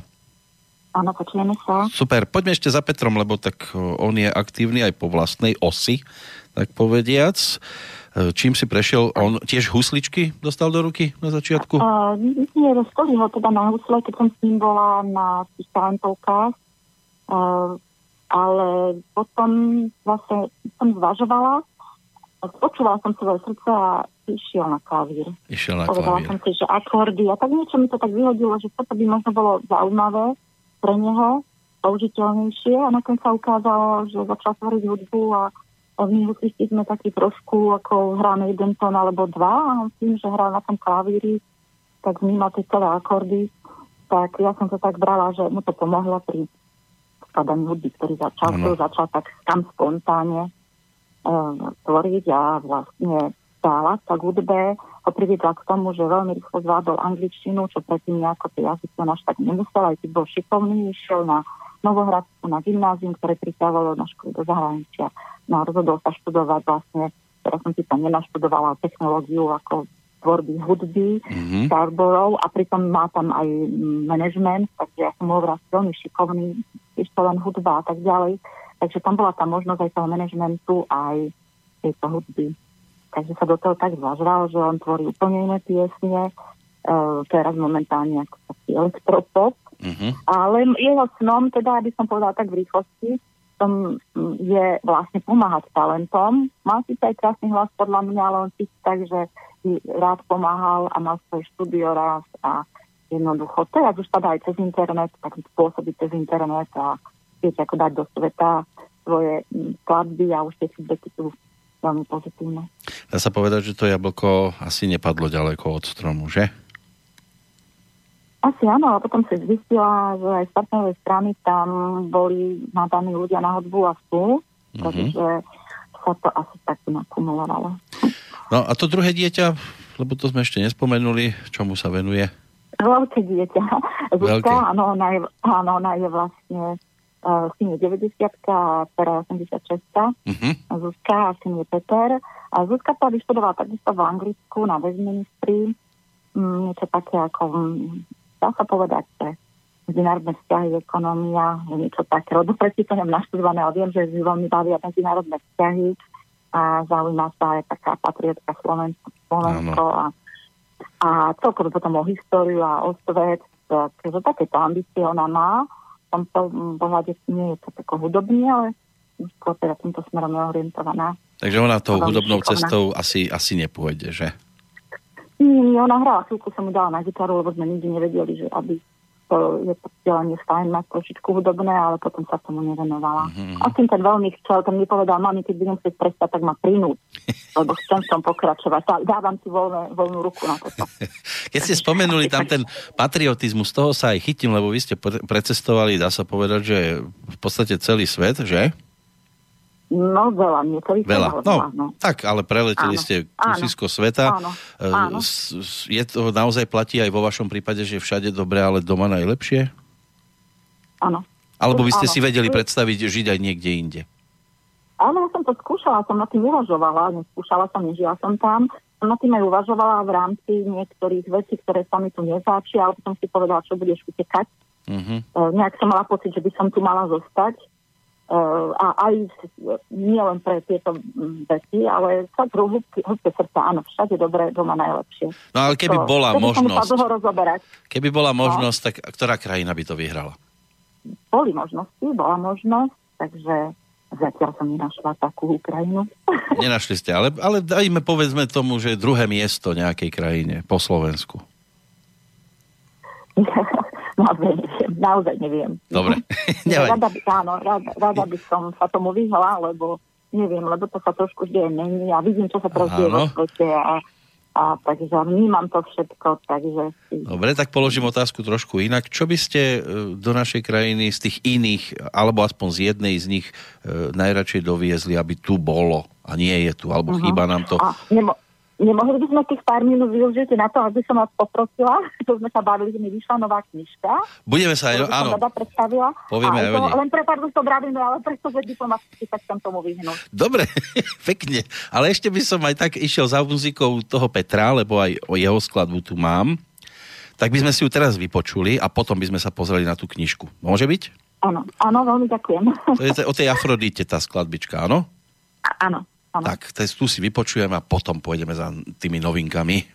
Áno, počujeme sa. Super, poďme ešte za Petrom, lebo tak on je aktívny aj po vlastnej osi, tak povediac. E, Čím si prešiel? On tiež husličky dostal do ruky na začiatku? Uh, nie, rozkoli ho teda na husle, keď som s ním bola na tých talentovkách. Uh, ale potom vlastne som zvažovala, počúvala som svoje srdce a išiel na klavír. Išiel na Povedala klavír. som si, že akordy a tak niečo mi to tak vyhodilo, že toto by možno bolo zaujímavé pre neho, použiteľnejšie a nakoniec sa ukázalo, že začal tvoriť hudbu a my huslisti sme takí trošku, ako hráme jeden tón alebo dva a on s tým, že hrá na tom klavíri, tak vníma tie celé akordy. Tak ja som to tak brala, že mu to pomohlo pri skladaní hudby, ktorý začal, ktorý začal tak tam spontánne uh, tvoriť a vlastne stála sa k hudbe, ho priviedla k tomu, že veľmi rýchlo zvládol angličtinu, čo predtým nejako tie jazyky on až tak nemusel, aj keď bol šikovný, išiel na Novohradsku na gymnázium, ktoré pripravovalo na školu do zahraničia. No a rozhodol sa študovať vlastne, teraz som si tam nenaštudovala technológiu ako tvorby hudby, Mhm. Starborov a pritom má tam aj management, takže ja som bol vlastne veľmi šikovný, ešte len hudba a tak ďalej. Takže tam bola tá možnosť aj toho manažmentu, aj tejto hudby. Takže sa do toho tak zažral, že on tvorí úplne iné piesne, uh, teraz momentálne ako taký elektropop, Mhm. ale jeho snom, teda, aby som povedala tak v rýchlosti, tom mm, je vlastne pomáhať talentom. Má síce aj krásny hlas podľa mňa, ale on cíti tak, že by rád pomáhal a mal svoje štúdio raz a jednoducho, teraz už padá aj cez internet, tak pôsobí cez internet a viete, ako dať do sveta svoje skladby a už tie feedbacky sú veľmi pozitívne. Dá sa povedať, že to jablko asi nepadlo ďaleko od stromu, že? Asi áno, a potom sa zistila, že aj z partnerovej strany tam boli nadaní ľudia na hudbu a sú, mm-hmm. takže sa to asi tak nakumulovalo. No a to druhé dieťa, lebo to sme ešte nespomenuli, čomu sa venuje? Veľké dieťa. Zuzka, áno, ona je, áno, ona je vlastne uh, syn je 90 a teraz 86 uh-huh. Zuzka a syn je Peter. A Zuzka to vyštudovala takisto v Anglicku na Westminstri. Mm, niečo také ako, mm, dá sa povedať, že medzinárodné vzťahy, ekonomia, niečo také. Lebo predtým to nemám naštudované, ale viem, že veľmi bavia medzinárodné vzťahy a zaujíma sa aj taká patriotka Slovensko, Slovensko a, a celkovo potom o históriu a o svet. Takže takéto ambície ona má. V tomto pohľade nie je to tako hudobný, ale skôr teda týmto smerom je orientovaná. Takže ona tou hudobnou šikovná. cestou asi, asi nepôjde, že? Nie, ona hrala chvíľku, som mu dala na gitaru, lebo sme nikdy nevedeli, že aby to je to vzdelanie fajn, má trošičku hudobné, ale potom sa tomu nevenovala. Mm-hmm. A tým ten veľmi chcel, ten mi povedal, mami, keď budem chcieť prestať, tak ma prinúť, lebo chcem v tom pokračovať. Dávam si voľné, voľnú ruku na toto. Keď ste spomenuli tam ten patriotizmus, toho sa aj chytím, lebo vy ste precestovali, dá sa povedať, že v podstate celý svet, že? No veľa, niektorých veľa. No, no, tak, ale preleteli áno. ste kusisko sveta. Áno. E, áno. Je to naozaj platí aj vo vašom prípade, že všade dobre, ale doma najlepšie? Áno. Alebo by ste áno. si vedeli predstaviť žiť aj niekde inde? Áno, ja som to skúšala, som na tým uvažovala, neskúšala som, nežila som tam. Som na tým aj uvažovala v rámci niektorých vecí, ktoré sa mi tu nezáčia, ale som si povedala, čo budeš utekať. Uh-huh. nejak som mala pocit, že by som tu mala zostať a aj nie len pre tieto veci, ale sa druhé hĺbke srdca, áno, všade dobre, doma najlepšie. No ale keby to, bola možnosť, rozoberať. keby bola no. možnosť, no. tak ktorá krajina by to vyhrala? Boli možnosti, bola možnosť, takže zatiaľ som nenašla takú Ukrajinu. Nenašli ste, ale, ale dajme povedzme tomu, že druhé miesto nejakej krajine po Slovensku. naozaj neviem, naozaj neviem. Dobre, rada by, áno, rada, rada by som sa tomu vyhla, lebo neviem, lebo to sa trošku deje mení a vidím, čo sa teraz deje vo svete a, a takže vnímam to všetko, takže... Dobre, tak položím otázku trošku inak. Čo by ste e, do našej krajiny z tých iných, alebo aspoň z jednej z nich e, najradšej doviezli, aby tu bolo a nie je tu, alebo uh-huh. chýba nám to? A, nebo, Nemohli by sme tých pár minút využiť na to, aby som vás poprosila, to sme sa bavili, že mi vyšla nová knižka. Budeme sa aj, áno. Som predstavila. Povieme aj to, Len prepádu to bravím, ale preto, že diplomaticky tak chcem tomu vyhnúť. Dobre, pekne. Ale ešte by som aj tak išiel za muzikou toho Petra, lebo aj o jeho skladbu tu mám. Tak by sme si ju teraz vypočuli a potom by sme sa pozreli na tú knižku. Môže byť? Áno, áno, veľmi ďakujem. To je o tej Afrodite tá skladbička, áno? Áno. Ano. Tak tu si vypočujeme a potom pôjdeme za tými novinkami.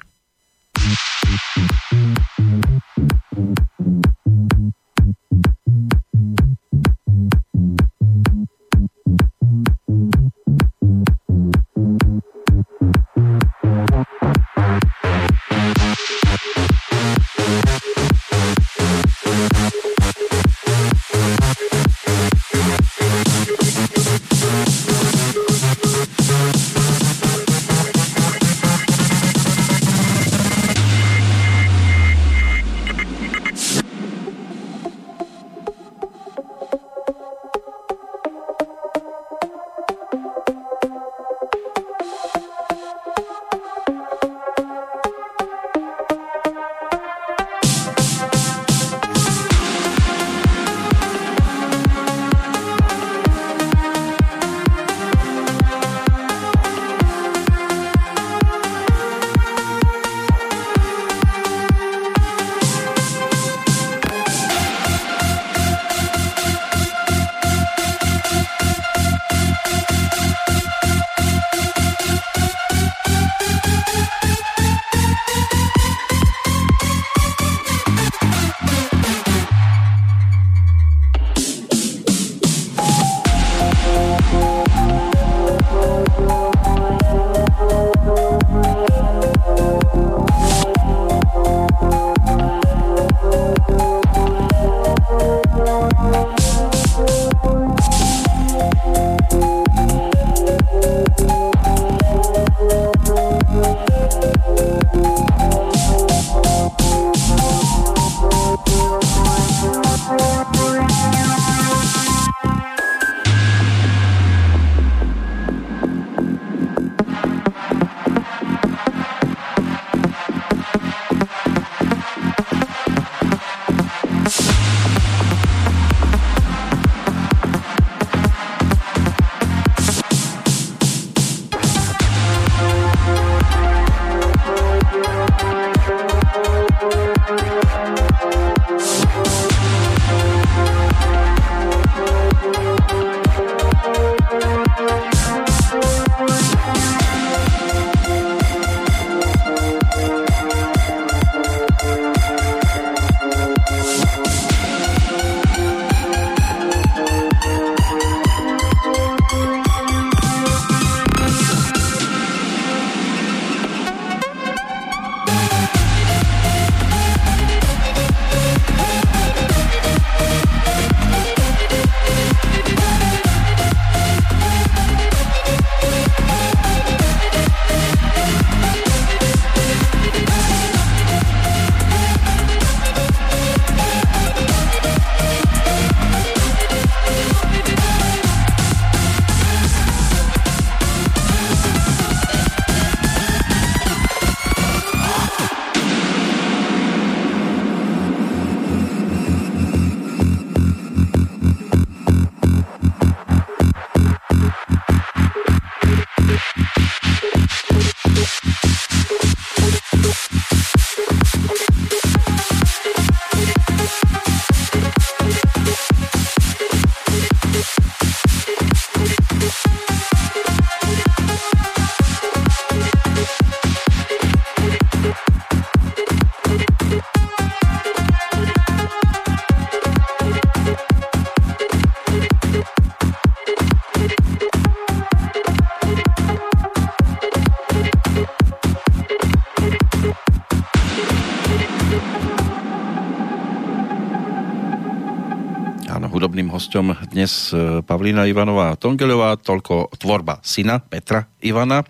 Hostom dnes e, Pavlína Ivanová Tongeľová, toľko tvorba syna Petra Ivana.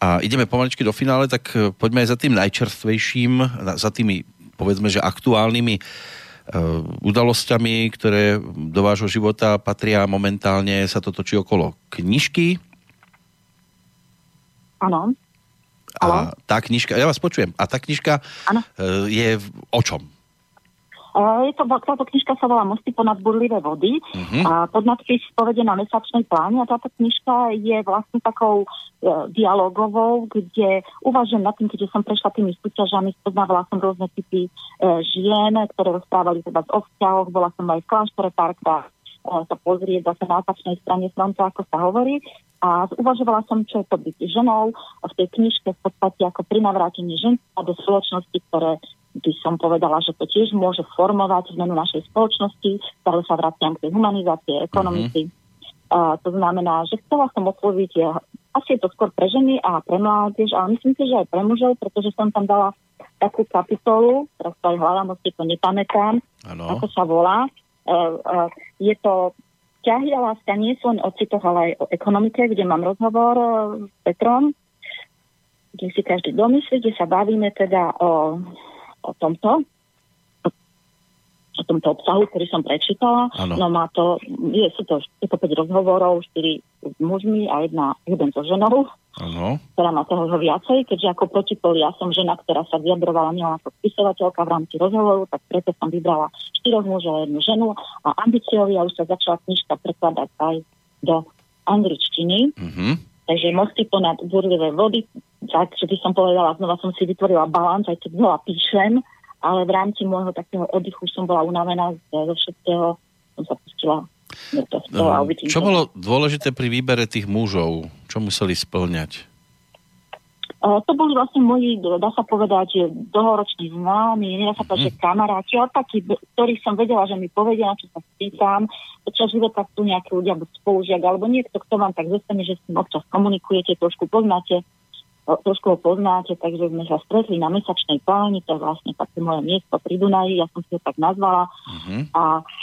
A ideme pomaličky do finále, tak e, poďme aj za tým najčerstvejším, za tými povedzme, že aktuálnymi uh, udalosťami, ktoré do vášho života patria momentálne, sa to točí okolo knižky. Áno. A tá knižka, ja vás počujem, a tá knižka ano. je o čom? Je to, táto knižka sa volá Mosty ponad burlivé vody uh-huh. a podnadpis povede na mesačnej pláne a táto knižka je vlastne takou e, dialogovou, kde uvažujem nad tým, keďže som prešla tými súťažami, spoznávala som rôzne typy e, žien, ktoré rozprávali teda o vzťahoch, bola som aj v kláštore párkrát sa pozrieť zase na opačnej strane frontu, ako sa hovorí. A uvažovala som, čo je to byť ženou v tej knižke v podstate ako pri navrátení žen do spoločnosti, ktoré by som povedala, že to tiež môže formovať zmenu našej spoločnosti, stále sa vraciam k tej humanizácie, ekonomiky. Mm-hmm. Uh, to znamená, že chcela som osloviť, asi je to skôr pre ženy a pre mládež, ale myslím si, že aj pre mužov, pretože som tam dala takú kapitolu, teraz to aj hľadám, si to nepamätám, ano. ako sa volá. Uh, uh, je to ťahy a láska nie sú len o citoch, ale aj o ekonomike, kde mám rozhovor uh, s Petrom, kde si každý domyslí, kde sa bavíme teda o o tomto, o tomto obsahu, ktorý som prečítala. Ano. No má to, je, sú to, je to 5 rozhovorov, 4 s mužmi a jedna, jeden so ženou, ano. ktorá má toho viacej, keďže ako protipol ja som žena, ktorá sa vyjadrovala nielen ako spisovateľka v rámci rozhovoru, tak preto som vybrala 4 mužov a jednu ženu a ambiciovi a už sa začala knižka prekladať aj do angličtiny. Uh-huh. Takže mosty ponad burlivé vody, tak, že by som povedala, znova som si vytvorila balans, aj keď znova píšem, ale v rámci môjho takého oddychu som bola unavená zo všetkého, som sa pustila Čo bolo dôležité pri výbere tých mužov? Čo museli splňať? to boli vlastne moji, dá sa povedať, dlhoroční známi, nedá sa povedať, mm. kamaráti, ale takí, ktorých som vedela, že mi povedia, na čo sa spýtam. Počas života sú nejakí ľudia, spolužiak, alebo niekto, kto vám tak zostane, že s tým občas komunikujete, trošku poznáte trošku ho poznáte, takže sme sa stretli na mesačnej pláni, to je vlastne také moje miesto pri Dunaji, ja som si ho tak nazvala. Uh-huh. A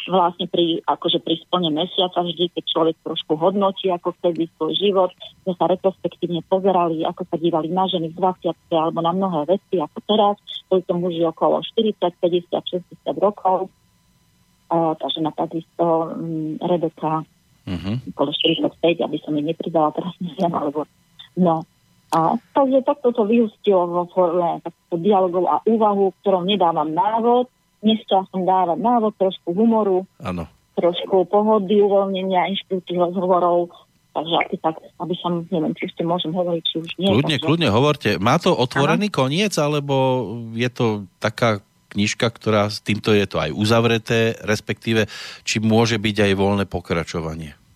vlastne pri, akože pri splne mesiaca vždy, keď človek trošku hodnotí, ako vtedy svoj život, sme sa retrospektívne pozerali, ako sa dívali na ženy v 20 alebo na mnohé veci ako teraz. Boli to muži okolo 40, 50, 60 rokov. A, tá žena takisto, um, Rebeka, uh-huh. okolo 45, aby som jej nepridala teraz neviem, alebo no, a takže takto to vyústilo vo forme dialogov a úvahu, ktorom nedávam návod. Nechcela som dávať návod, trošku humoru, ano. trošku pohody, uvoľnenia, inšpirujúcich rozhovorov. Takže asi tak, aby som, neviem, či ešte môžem hovoriť, či už nie. Kľudne, takže... kľudne hovorte. Má to otvorený ano? koniec, alebo je to taká knižka, ktorá s týmto je to aj uzavreté, respektíve či môže byť aj voľné pokračovanie?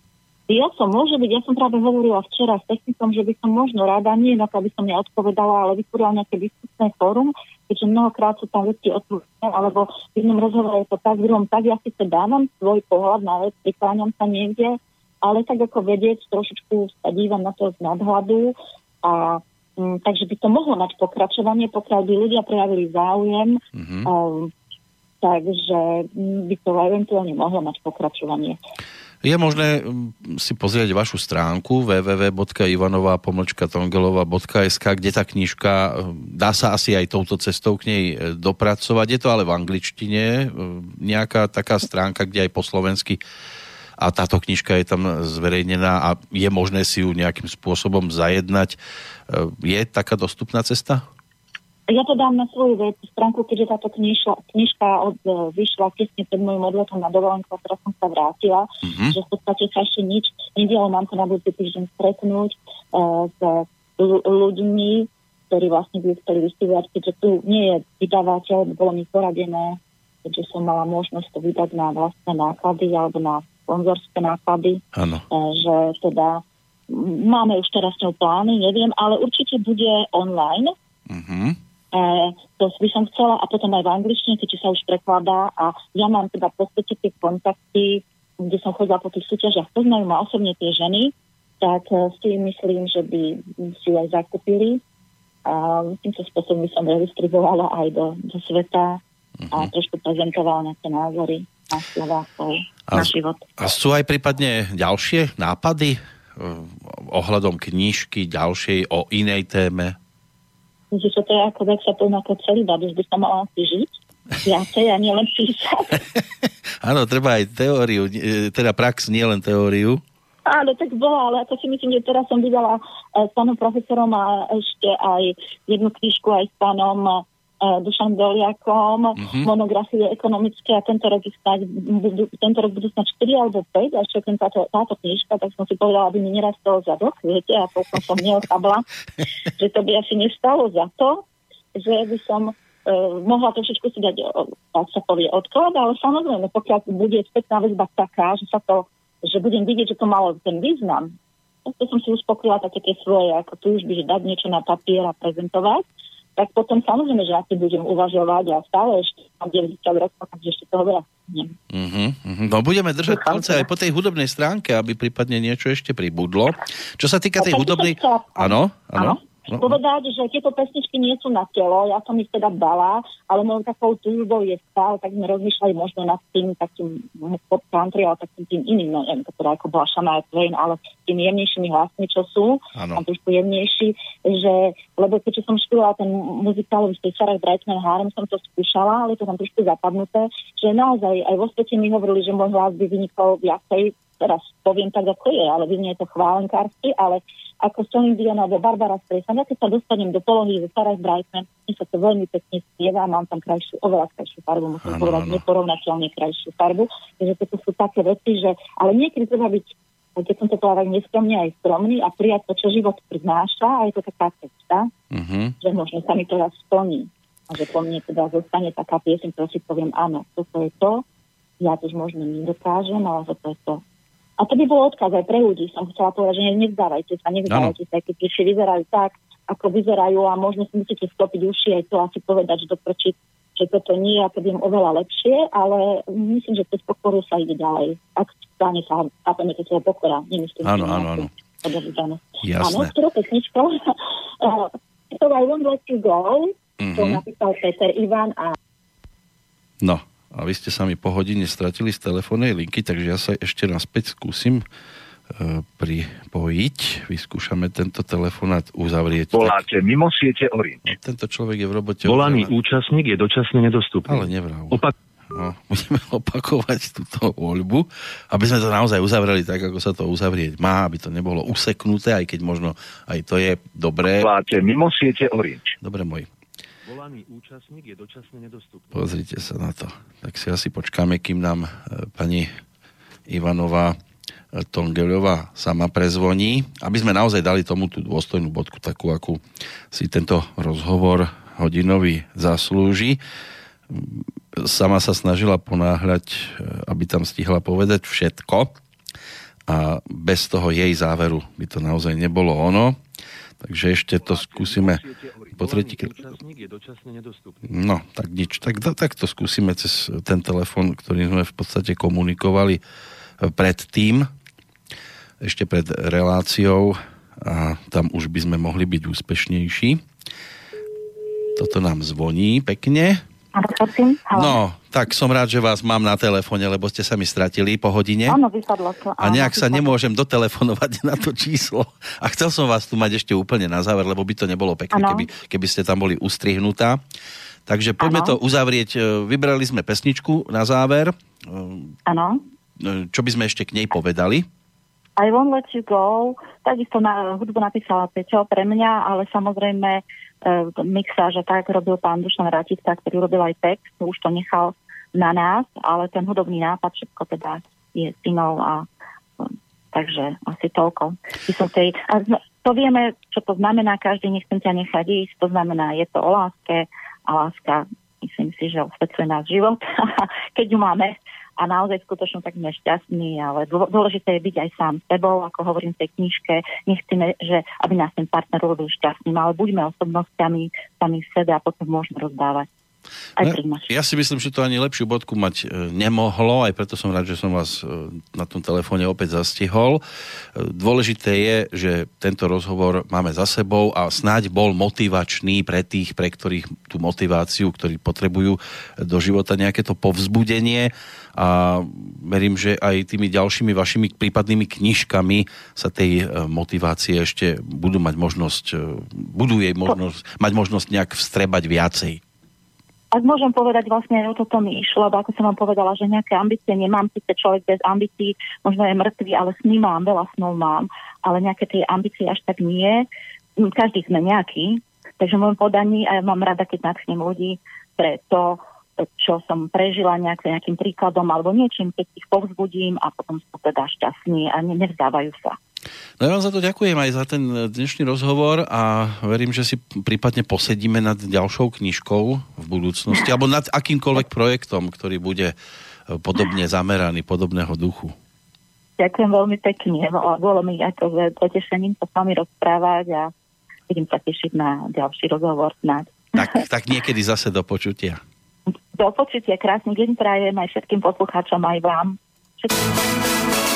Ja som, môže byť, ja som práve hovorila včera s technikom, že by som možno rada, nie na to, aby som neodpovedala, ale vytvorila nejaké diskusné fórum, keďže mnohokrát sú tam veci otvorené, alebo v jednom rozhovore je to tak, v druhom tak, ja to dávam svoj pohľad na vec, prikláňam sa niekde, ale tak ako vedieť, trošičku sa dívam na to z nadhľadu a m, mm, takže by to mohlo mať pokračovanie, pokiaľ by ľudia prejavili záujem, mm-hmm. um, takže by to eventuálne mohlo mať pokračovanie. Je možné mm, si pozrieť vašu stránku www.ivanova.tongelová.sk, kde tá knižka, mm, dá sa asi aj touto cestou k nej e, dopracovať. Je to ale v angličtine, mm, nejaká taká stránka, kde aj po slovensky a táto knižka je tam zverejnená a je možné si ju nejakým spôsobom zajednať. E, je taká dostupná cesta? Ja to dám na svoju vec, stránku, keďže táto knižka, knižka od, e, vyšla tesne pred môjim odletom na dovolenku, a teraz som sa vrátila, mm-hmm. že v podstate sa ešte nič nedialo, mám sa na budúci týždeň stretnúť uh, s l- ľuďmi, ktorí vlastne by chceli vystihovať, keďže tu nie je vydavateľ, bolo mi poradené, keďže som mala možnosť to vydať na vlastné náklady alebo na sponzorské náklady, ano. Uh, že teda máme už teraz plány, neviem, ale určite bude online. Mm-hmm to by som chcela a potom aj v angličtine, keďže sa už prekladá a ja mám teda v podstate tie kontakty, kde som chodila po tých súťažiach, poznajú ma osobne tie ženy, tak e, si myslím, že by si aj zakúpili a týmto spôsobom by som redistribuovala aj do, do sveta uh-huh. a trošku prezentovala nejaké názory na Slovákov. a, na život. A sú aj prípadne ďalšie nápady uh, ohľadom knižky ďalšej o inej téme? Že to je ako vek sa plná ako celý už by sa mala asi žiť viacej a nielen písať. Áno, treba aj teóriu, teda prax, nielen teóriu. Áno, tak bola, ale ako si myslím, že teraz som vydala s pánom profesorom a ešte aj jednu knižku aj s pánom Dušan Doliakom, uh-huh. monografie ekonomické a tento rok, stať, budú, tento rok budú snať 4 alebo 5 a ešte táto, táto knižka, tak som si povedala, aby mi nerastol zadok, viete, a potom som neochabla, že to by asi nestalo za to, že by som uh, mohla všetko si dať, tak sa povie, odklad, ale samozrejme, pokiaľ bude spätná väzba taká, že sa to, že budem vidieť, že to malo ten význam, tak to som si uspokojila také tie svoje ako túžby, že dať niečo na papier a prezentovať tak potom samozrejme, že asi budem uvažovať a stále ešte mám 90 rokov, takže ešte toho veľa uh-huh, No budeme držať palce aj po tej hudobnej stránke, aby prípadne niečo ešte pribudlo. Čo sa týka tej hudobnej... Áno, áno. No. Povedať, že tieto pesničky nie sú na telo, ja som ich teda dala, ale môj takou túžbou je stále, tak sme rozmýšľali možno nad tým takým pop country, ale takým tým iným, no neviem, teda ako bola Shania Twain, ale tým jemnejšími hlasmi, čo sú, ano. a trošku jemnejší, že, lebo keďže som študovala ten muzikál v tej Sarah Brightman Harem, som to skúšala, ale to tam trošku zapadnuté, že naozaj aj vo svete mi hovorili, že môj hlas by vynikol viacej teraz poviem tak, ako je, ale vyznie to chválenkársky, ale ako Celine Dion alebo Barbara Streisand, ja keď sa dostanem do polohy ze Sarah Brightman, mi sa to veľmi pekne spieva, mám tam krajšiu, oveľa krajšiu farbu, musím ano, povedať, ano. neporovnateľne krajšiu farbu, takže to sú také veci, že, ale niekedy treba byť keď som to povedala neskromne aj skromný a prijať to, čo život prináša a je to taká cesta, uh-huh. že možno sa mi to raz splní a že po mne teda zostane taká piesň, ktorú si poviem, áno, toto je to, ja to už možno nedokážem, ale toto je to, a to by bol odkaz aj pre ľudí. Som chcela povedať, že nevzdávajte sa, nevzdávajte sa, keď tie vyzerajú tak, ako vyzerajú a možno si musíte stopiť uši aj to asi povedať, že to prčí, že toto nie je, ako viem, oveľa lepšie, ale myslím, že cez pokoru sa ide ďalej. Ak stane sa, chápeme, keď sa pokora. Nemyslím, áno, áno, áno. Jasné. Áno, ktorú pesničku? to I Won't Let You Go, mm-hmm. to napísal Peter Ivan a No, a vy ste sa mi po hodine stratili z telefónnej linky, takže ja sa ešte naspäť skúsim e, pripojiť. Vyskúšame tento telefonát uzavrieť. Voláte tak... mimo siete Orange. No, tento človek je v robote. Volaný uzavrený. účastník je dočasne nedostupný. Ale nevrav. Opak... No, budeme opakovať túto voľbu, aby sme to naozaj uzavreli tak, ako sa to uzavrieť má, aby to nebolo useknuté, aj keď možno aj to je dobré. Voláte mimo siete Orange. Dobre, môj. Volaný účastník je dočasne nedostupný. Pozrite sa na to. Tak si asi počkáme, kým nám e, pani Ivanová e, Tongeľová sama prezvoní, aby sme naozaj dali tomu tú dôstojnú bodku, takú, akú si tento rozhovor hodinový zaslúži. Sama sa snažila ponáhľať, e, aby tam stihla povedať všetko a bez toho jej záveru by to naozaj nebolo ono. Takže ešte to skúsime po tretí No, tak nič. Tak, tak to skúsime cez ten telefon, ktorý sme v podstate komunikovali eh, predtým, ešte pred reláciou a tam už by sme mohli byť úspešnejší. Toto nám zvoní pekne. No, tak som rád, že vás mám na telefóne, lebo ste sa mi stratili po hodine. Áno, vypadlo to. A nejak sa nemôžem dotelefonovať na to číslo. A chcel som vás tu mať ešte úplne na záver, lebo by to nebolo pekné, keby, keby ste tam boli ustrihnutá. Takže poďme ano. to uzavrieť. E, vybrali sme pesničku na záver. Áno. E, čo by sme ešte k nej povedali? I won't let you go. Takisto na, hudbu napísala Peťo pre mňa, ale samozrejme E, mixáže, tak robil pán Dušan Ratica, ktorý robil aj text, už to nechal na nás, ale ten hudobný nápad všetko teda je synov a e, takže asi toľko. Tej, a to vieme, čo to znamená, každý nechcem ťa nechať ísť, to znamená, je to o láske a láska, myslím si, že osvecuje náš život, keď ju máme a naozaj skutočne tak sme šťastní, ale dôležité je byť aj sám sebou, ako hovorím v tej knižke, nechceme, že aby nás ten partner robil šťastným, ale buďme osobnosťami sami sebe a potom môžeme rozdávať. Aj No. Ja si myslím, že to ani lepšiu bodku mať e, nemohlo, aj preto som rád, že som vás e, na tom telefóne opäť zastihol. E, Dôležité je, že tento rozhovor máme za sebou a snáď bol motivačný pre tých, pre ktorých tú motiváciu, ktorí potrebujú do života nejaké to povzbudenie a verím, že aj tými ďalšími vašimi prípadnými knižkami sa tej motivácie ešte budú mať možnosť, budú jej možnosť, mať možnosť nejak vstrebať viacej. Ak môžem povedať, vlastne o toto mi išlo, lebo ako som vám povedala, že nejaké ambície nemám, síce človek bez ambícií možno je mŕtvý, ale sny mám, veľa snov mám, ale nejaké tie ambície až tak nie. Mm, Každý sme nejaký, takže v môjom podaní a ja mám rada, keď nadchnem ľudí pre to, čo som prežila nejak, nejakým príkladom alebo niečím, keď ich povzbudím a potom sú teda šťastní a ne- nevzdávajú sa. No ja vám za to ďakujem aj za ten dnešný rozhovor a verím, že si prípadne posedíme nad ďalšou knižkou v budúcnosti alebo nad akýmkoľvek projektom, ktorý bude e, podobne zameraný, podobného duchu. Ďakujem veľmi pekne, bolo, bolo mi ako potešením sa s vami rozprávať a budem sa tešiť na ďalší rozhovor snáď. Tak, tak niekedy zase do počutia. Do počutia, krásny deň prajem aj všetkým poslucháčom, aj vám. Všetkým...